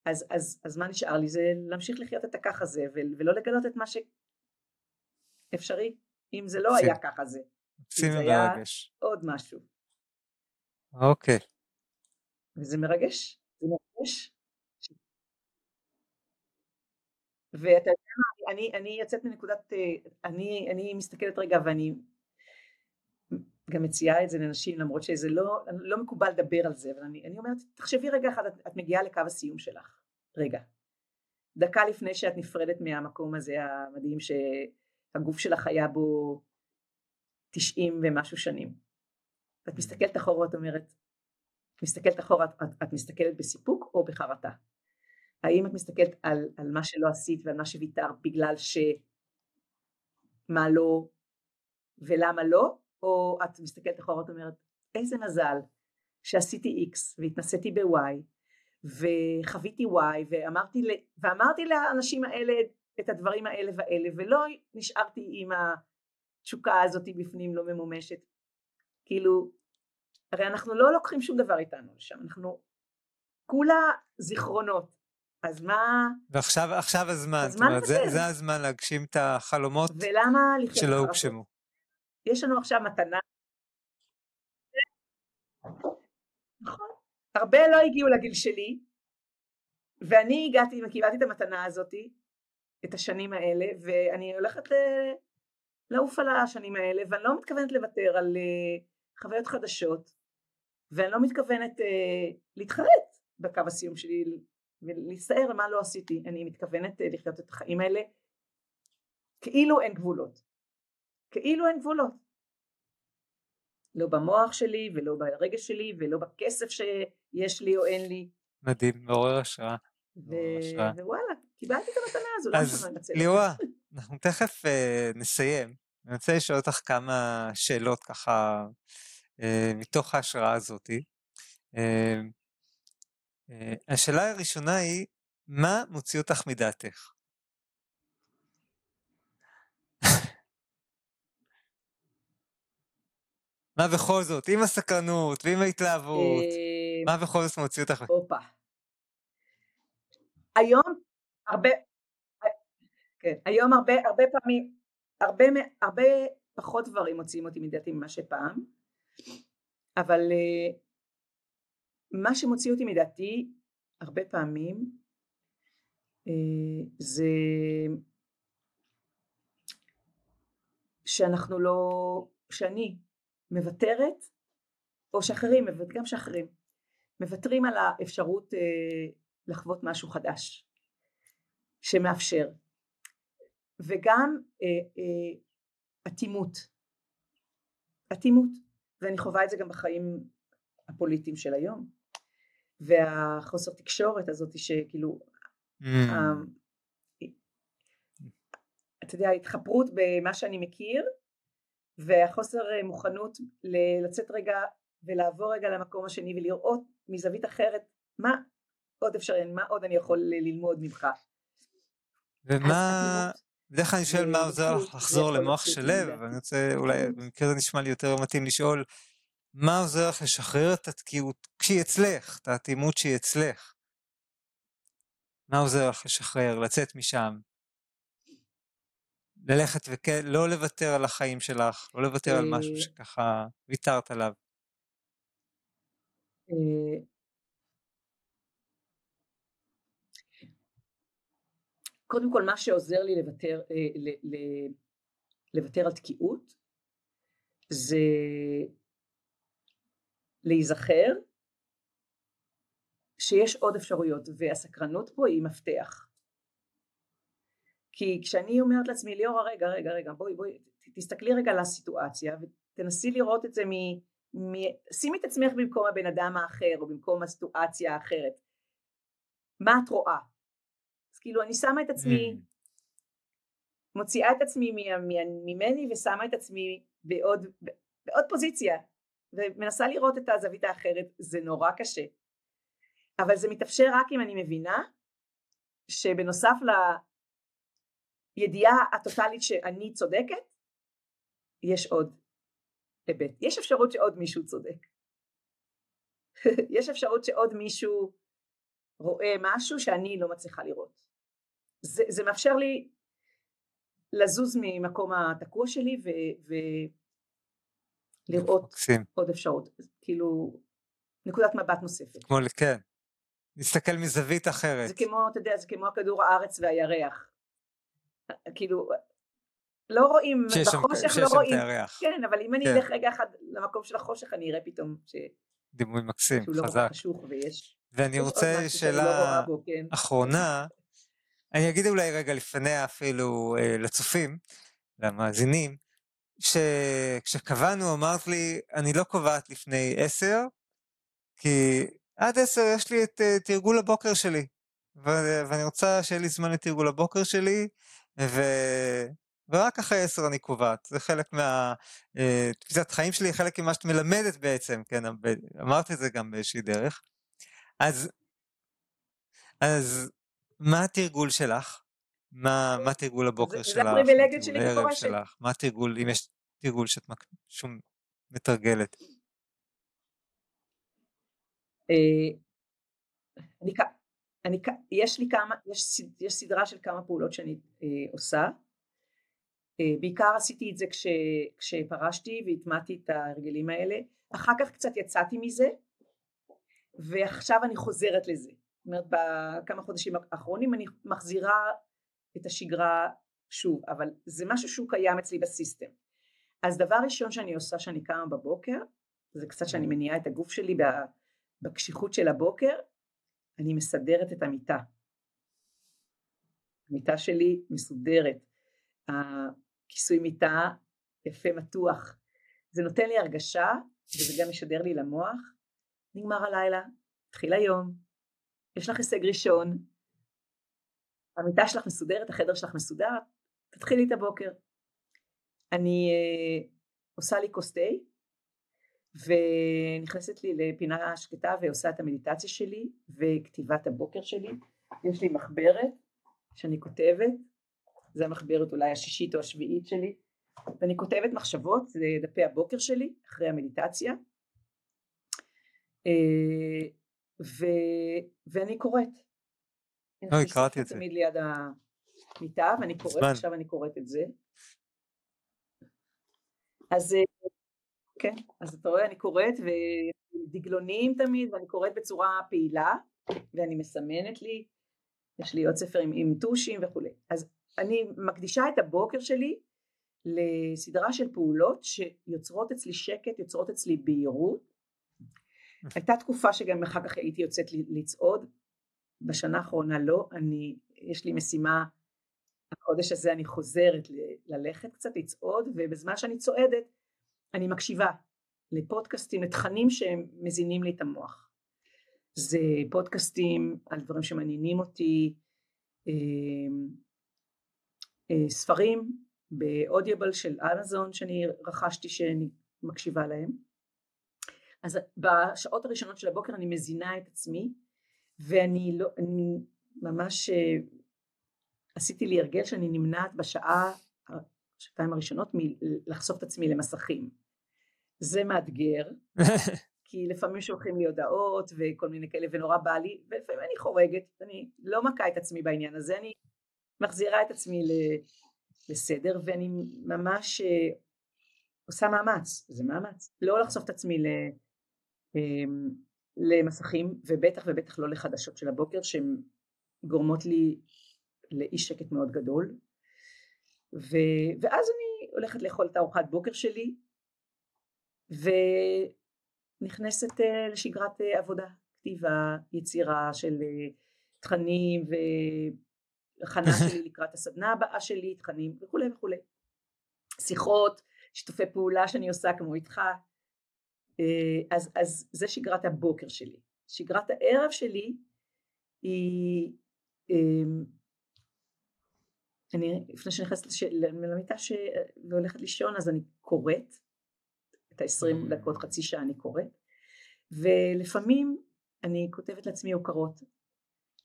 Speaker 2: אז, אז, אז מה נשאר לי זה להמשיך לחיות את הככה זה ולא לגלות את מה שאפשרי אם זה לא היה ככה זה.
Speaker 1: מקסים
Speaker 2: זה היה
Speaker 1: ומרגש.
Speaker 2: עוד משהו.
Speaker 1: אוקיי.
Speaker 2: וזה מרגש, זה מרגש. ואתה יודע מה, אני, אני יוצאת מנקודת, אה, אני, אני מסתכלת רגע ואני גם מציעה את זה לנשים למרות שזה לא, לא מקובל לדבר על זה אבל אני, אני אומרת תחשבי רגע אחד את, את מגיעה לקו הסיום שלך רגע. דקה לפני שאת נפרדת מהמקום הזה המדהים שהגוף שלך היה בו תשעים ומשהו שנים. ואת מסתכלת אחורה ואת אומרת מסתכלת אחורה את, את, את מסתכלת בסיפוק או בחרטה? האם את מסתכלת על, על מה שלא עשית ועל מה שוויתרת בגלל שמה לא ולמה לא או את מסתכלת אחורה ואת אומרת איזה מזל שעשיתי X והתנסיתי ב-Y וחוויתי Y ואמרתי, ואמרתי לאנשים האלה את הדברים האלה והאלה ולא נשארתי עם התשוקה הזאת בפנים לא ממומשת כאילו הרי אנחנו לא לוקחים שום דבר איתנו לשם אנחנו כולה זיכרונות אז מה
Speaker 1: ועכשיו עכשיו הזמן,
Speaker 2: הזמן
Speaker 1: אומרת, זה. זה הזמן להגשים את החלומות
Speaker 2: ולמה לחיות
Speaker 1: שלא? הוגשמו.
Speaker 2: יש לנו עכשיו מתנה. נכון. הרבה לא הגיעו לגיל שלי, ואני הגעתי וקיבלתי את המתנה הזאתי, את השנים האלה, ואני הולכת ל- לעוף על השנים האלה, ואני לא מתכוונת לוותר על אה, חוויות חדשות, ואני לא מתכוונת אה, להתחרט בקו הסיום שלי ולהצטער על מה לא עשיתי, אני מתכוונת אה, לחיות את החיים האלה כאילו אין גבולות. כאילו אין גבולות. לא במוח שלי ולא ברגש שלי ולא בכסף שיש לי או אין לי.
Speaker 1: מדהים, מעורר השראה.
Speaker 2: ווואלה, קיבלתי את המתנה הזו, לא אנצל
Speaker 1: ליאורה, אנחנו תכף uh, נסיים. אני רוצה לשאול אותך כמה שאלות ככה uh, מתוך ההשראה הזאתי. Uh, uh, השאלה הראשונה היא, מה מוציא אותך מדעתך? מה בכל זאת, עם הסקרנות ועם ההתלהבות,
Speaker 2: אה,
Speaker 1: מה בכל זאת מוציא אותך?
Speaker 2: הופה. היום הרבה, כן, היום הרבה, הרבה פעמים, הרבה, הרבה פחות דברים מוציאים אותי מדעתי ממה שפעם, אבל אה, מה שמוציא אותי מדעתי הרבה פעמים אה, זה שאנחנו לא, שאני מוותרת, או שאחרים, גם שאחרים, מוותרים על האפשרות אה, לחוות משהו חדש, שמאפשר, וגם אה, אה, אטימות, אטימות, ואני חווה את זה גם בחיים הפוליטיים של היום, והחוסר תקשורת הזאת שכאילו,
Speaker 1: Mm,
Speaker 2: ה- אתה יודע, ההתחפרות במה שאני מכיר, והחוסר אה, מוכנות ל- לצאת רגע ולעבור רגע למקום השני ולראות מזווית אחרת מה עוד אפשר, מה עוד אני יכול ללמוד ממך.
Speaker 1: ומה... בדרך כלל אני שואל מה עוזר לך
Speaker 2: זה
Speaker 1: לחזור למוח של לב. אבל אני רוצה, אולי
Speaker 2: אטימות.
Speaker 1: במקרה זה נשמע לי יותר מתאים לשאול, מה עוזר לך לשחרר את התקיעות כשהיא אצלך, את האטימות שהיא אצלך? מה עוזר לך לשחרר, לצאת משם? ללכת וכן, לא לוותר על החיים שלך, לא לוותר על משהו
Speaker 2: אה,
Speaker 1: שככה ויתרת עליו.
Speaker 2: אה, קודם כל מה שעוזר לי לוותר, אה, לוותר על תקיעות זה להיזכר שיש עוד אפשרויות והסקרנות פה היא מפתח. כי כשאני אומרת לעצמי ליאורה רגע רגע רגע בואי בואי תסתכלי רגע על הסיטואציה ותנסי לראות את זה מ... מ... שימי את עצמך במקום הבן אדם האחר או במקום הסיטואציה האחרת. מה את רואה? אז כאילו אני שמה את עצמי
Speaker 1: Mm,
Speaker 2: מוציאה את עצמי מ- מ- ממני ושמה את עצמי בעוד, בעוד פוזיציה ומנסה לראות את הזווית האחרת זה נורא קשה אבל זה מתאפשר רק אם אני מבינה שבנוסף לידיעה הטוטלית שאני צודקת יש עוד היבט יש אפשרות שעוד מישהו צודק יש אפשרות שעוד מישהו רואה משהו שאני לא מצליחה לראות זה, זה מאפשר לי לזוז ממקום התקוע שלי ו, ו, לראות
Speaker 1: מקסים.
Speaker 2: עוד אפשרות, כאילו נקודת מבט נוספת.
Speaker 1: כמו, כן, להסתכל מזווית אחרת.
Speaker 2: זה כמו, אתה יודע, זה כמו הכדור הארץ והירח. כאילו, לא רואים,
Speaker 1: שיש
Speaker 2: בחושך
Speaker 1: שיש
Speaker 2: לא
Speaker 1: שם
Speaker 2: רואים,
Speaker 1: את הירח.
Speaker 2: כן, אבל אם אני
Speaker 1: כן.
Speaker 2: אלך רגע אחד למקום של החושך, אני אראה פתאום ש-
Speaker 1: דימוי מקסים,
Speaker 2: שהוא לא
Speaker 1: חזק.
Speaker 2: חשוך ויש
Speaker 1: ואני רוצה
Speaker 2: לא
Speaker 1: שאלה
Speaker 2: בו, כן.
Speaker 1: אחרונה, אני אגיד אולי רגע לפניה אפילו אה, לצופים, למאזינים, שכשקבענו אמרת לי, אני לא קובעת לפני עשר, כי עד עשר יש לי את אה, תרגול הבוקר שלי, ואני רוצה שיהיה לי זמן לתרגול הבוקר שלי, ו... ורק אחרי עשר אני קובעת, זה חלק מהתפיסת חיים שלי, חלק ממה שאת מלמדת בעצם, כן, אמרת את זה גם באיזושהי דרך. אז, אז מה התרגול שלך? מה, מה תרגול הבוקר
Speaker 2: זה- זה
Speaker 1: שלך?
Speaker 2: הפריבילגיות
Speaker 1: מה
Speaker 2: שלי
Speaker 1: תרגול הערב
Speaker 2: כפורשת.
Speaker 1: שלך? מה התרגול, אם יש תרגול שאת מק- שום מתרגלת?
Speaker 2: אה, אני, אני, יש לי כמה, יש, יש סדרה של כמה פעולות שאני אה, עושה. אה, בעיקר עשיתי את זה כש, כשפרשתי והטמעתי את ההרגלים האלה. אחר כך קצת יצאתי מזה, ועכשיו אני חוזרת לזה. זאת אומרת, בכמה חודשים האחרונים אני מחזירה את השגרה שוב, אבל זה משהו שהוא קיים אצלי בסיסטם. אז דבר ראשון שאני עושה שאני קמה בבוקר, זה קצת שאני מניעה את הגוף שלי בקשיחות של הבוקר, אני מסדרת את המיטה. המיטה שלי מסודרת. הכיסוי מיטה יפה מתוח. זה נותן לי הרגשה, וזה גם משדר לי למוח, נגמר הלילה, התחיל היום, יש לך הישג ראשון, המיטה שלך מסודרת, החדר שלך מסודר, תתחילי את הבוקר. אני אה, עושה לי כוס תה, ונכנסת לי לפינה שקטה ועושה את המדיטציה שלי וכתיבת הבוקר שלי. יש לי מחברת שאני כותבת, זה המחברת אולי השישית או השביעית שלי, ואני כותבת מחשבות, זה דפי הבוקר שלי אחרי המדיטציה, אה, ו, ואני קוראת.
Speaker 1: אוי, קראתי את זה.
Speaker 2: תמיד ליד המיטה ואני קוראת. עכשיו אני קוראת את זה. אז אה, כן, אז אתה רואה, אני קוראת ודגלונים תמיד, ואני קוראת בצורה פעילה, ואני מסמנת לי, יש לי עוד ספר עם, עם טושים וכולי. אז אני מקדישה את הבוקר שלי לסדרה של פעולות שיוצרות אצלי שקט, יוצרות אצלי בהירות. הייתה תקופה שגם אחר כך הייתי יוצאת לצעוד, בשנה האחרונה לא, אני, יש לי משימה, החודש הזה אני חוזרת ללכת קצת לצעוד, ובזמן שאני צועדת אני מקשיבה לפודקאסטים, לתכנים שהם מזינים לי את המוח. זה פודקאסטים על דברים שמעניינים אותי, אה, אה, ספרים באודיובל של אמזון שאני רכשתי שאני מקשיבה להם. אז בשעות הראשונות של הבוקר אני מזינה את עצמי ואני לא, אני ממש אה, עשיתי לי הרגל שאני נמנעת בשעה, השעתיים הראשונות מלחשוף את עצמי למסכים. זה מאתגר, כי לפעמים שולחים לי הודעות וכל מיני כאלה ונורא בא לי, ולפעמים אני חורגת, אני לא מכה את עצמי בעניין הזה, אני מחזירה את עצמי לסדר ואני ממש אה, עושה מאמץ, זה מאמץ, לא לחשוף את עצמי ל, אה, למסכים ובטח ובטח לא לחדשות של הבוקר שהן גורמות לי לאי שקט מאוד גדול ו, ואז אני הולכת לאכול את הארוחת בוקר שלי ונכנסת אה, לשגרת אה, עבודה, כתיבה, יצירה של אה, תכנים והכנה שלי לקראת הסדנה הבאה שלי, תכנים וכולי וכולי. שיחות, שיתופי פעולה שאני עושה כמו איתך, אז, אז זה שגרת הבוקר שלי. שגרת הערב שלי היא, אה, אני לפני שאני נכנסת לש- למיטה ש... והולכת לישון אז אני קוראת את ה-20 דקות חצי שעה אני קוראת. ולפעמים אני כותבת לעצמי הוקרות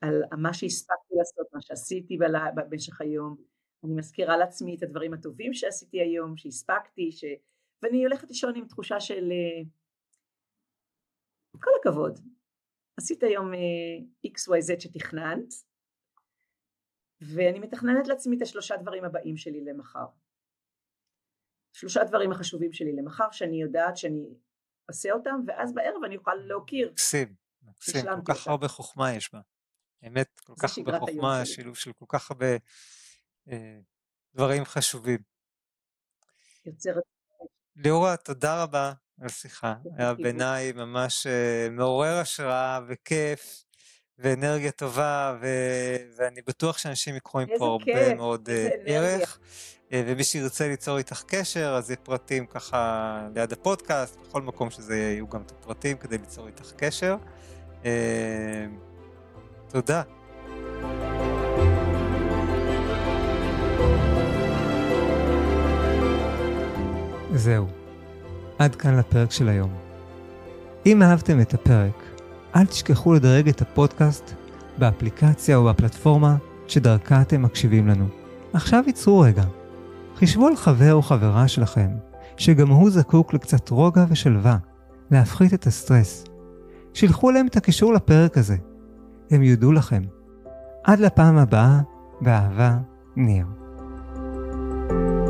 Speaker 2: על מה שהספקתי לעשות, מה שעשיתי במשך היום, אני מזכירה לעצמי את הדברים הטובים שעשיתי היום, שהספקתי, ש... ואני הולכת לישון עם תחושה של אה, כל הכבוד, עשית היום אה, XYZ שתכננת, ואני מתכננת לעצמי את השלושה דברים הבאים שלי למחר. השלושה דברים החשובים שלי למחר שאני יודעת שאני אעשה אותם ואז בערב אני אוכל להוקיר.
Speaker 1: מקסים, מקסים, כל כך הרבה חוכמה יש בה. אמת, כל כך הרבה חוכמה, שילוב של כל כך הרבה אה, דברים חשובים.
Speaker 2: יוצרת...
Speaker 1: ליאורה, תודה רבה על השיחה. היה בעיניי ממש אה, מעורר השראה וכיף. ואנרגיה טובה, ו... ואני בטוח שאנשים יקחו מפה הרבה מאוד אה, ערך. אה, ומי שירצה ליצור איתך קשר, אז יהיה פרטים ככה ליד הפודקאסט, בכל מקום שזה יהיה, יהיו גם את הפרטים כדי ליצור איתך קשר. אה, תודה. זהו, עד כאן לפרק של היום. אם אהבתם את הפרק, אל תשכחו לדרג את הפודקאסט באפליקציה או בפלטפורמה שדרכה אתם מקשיבים לנו. עכשיו ייצרו רגע. חישבו על חבר או חברה שלכם, שגם הוא זקוק לקצת רוגע ושלווה, להפחית את הסטרס. שילחו להם את הקישור לפרק הזה. הם יודו לכם. עד לפעם הבאה, באהבה, ניר. thank you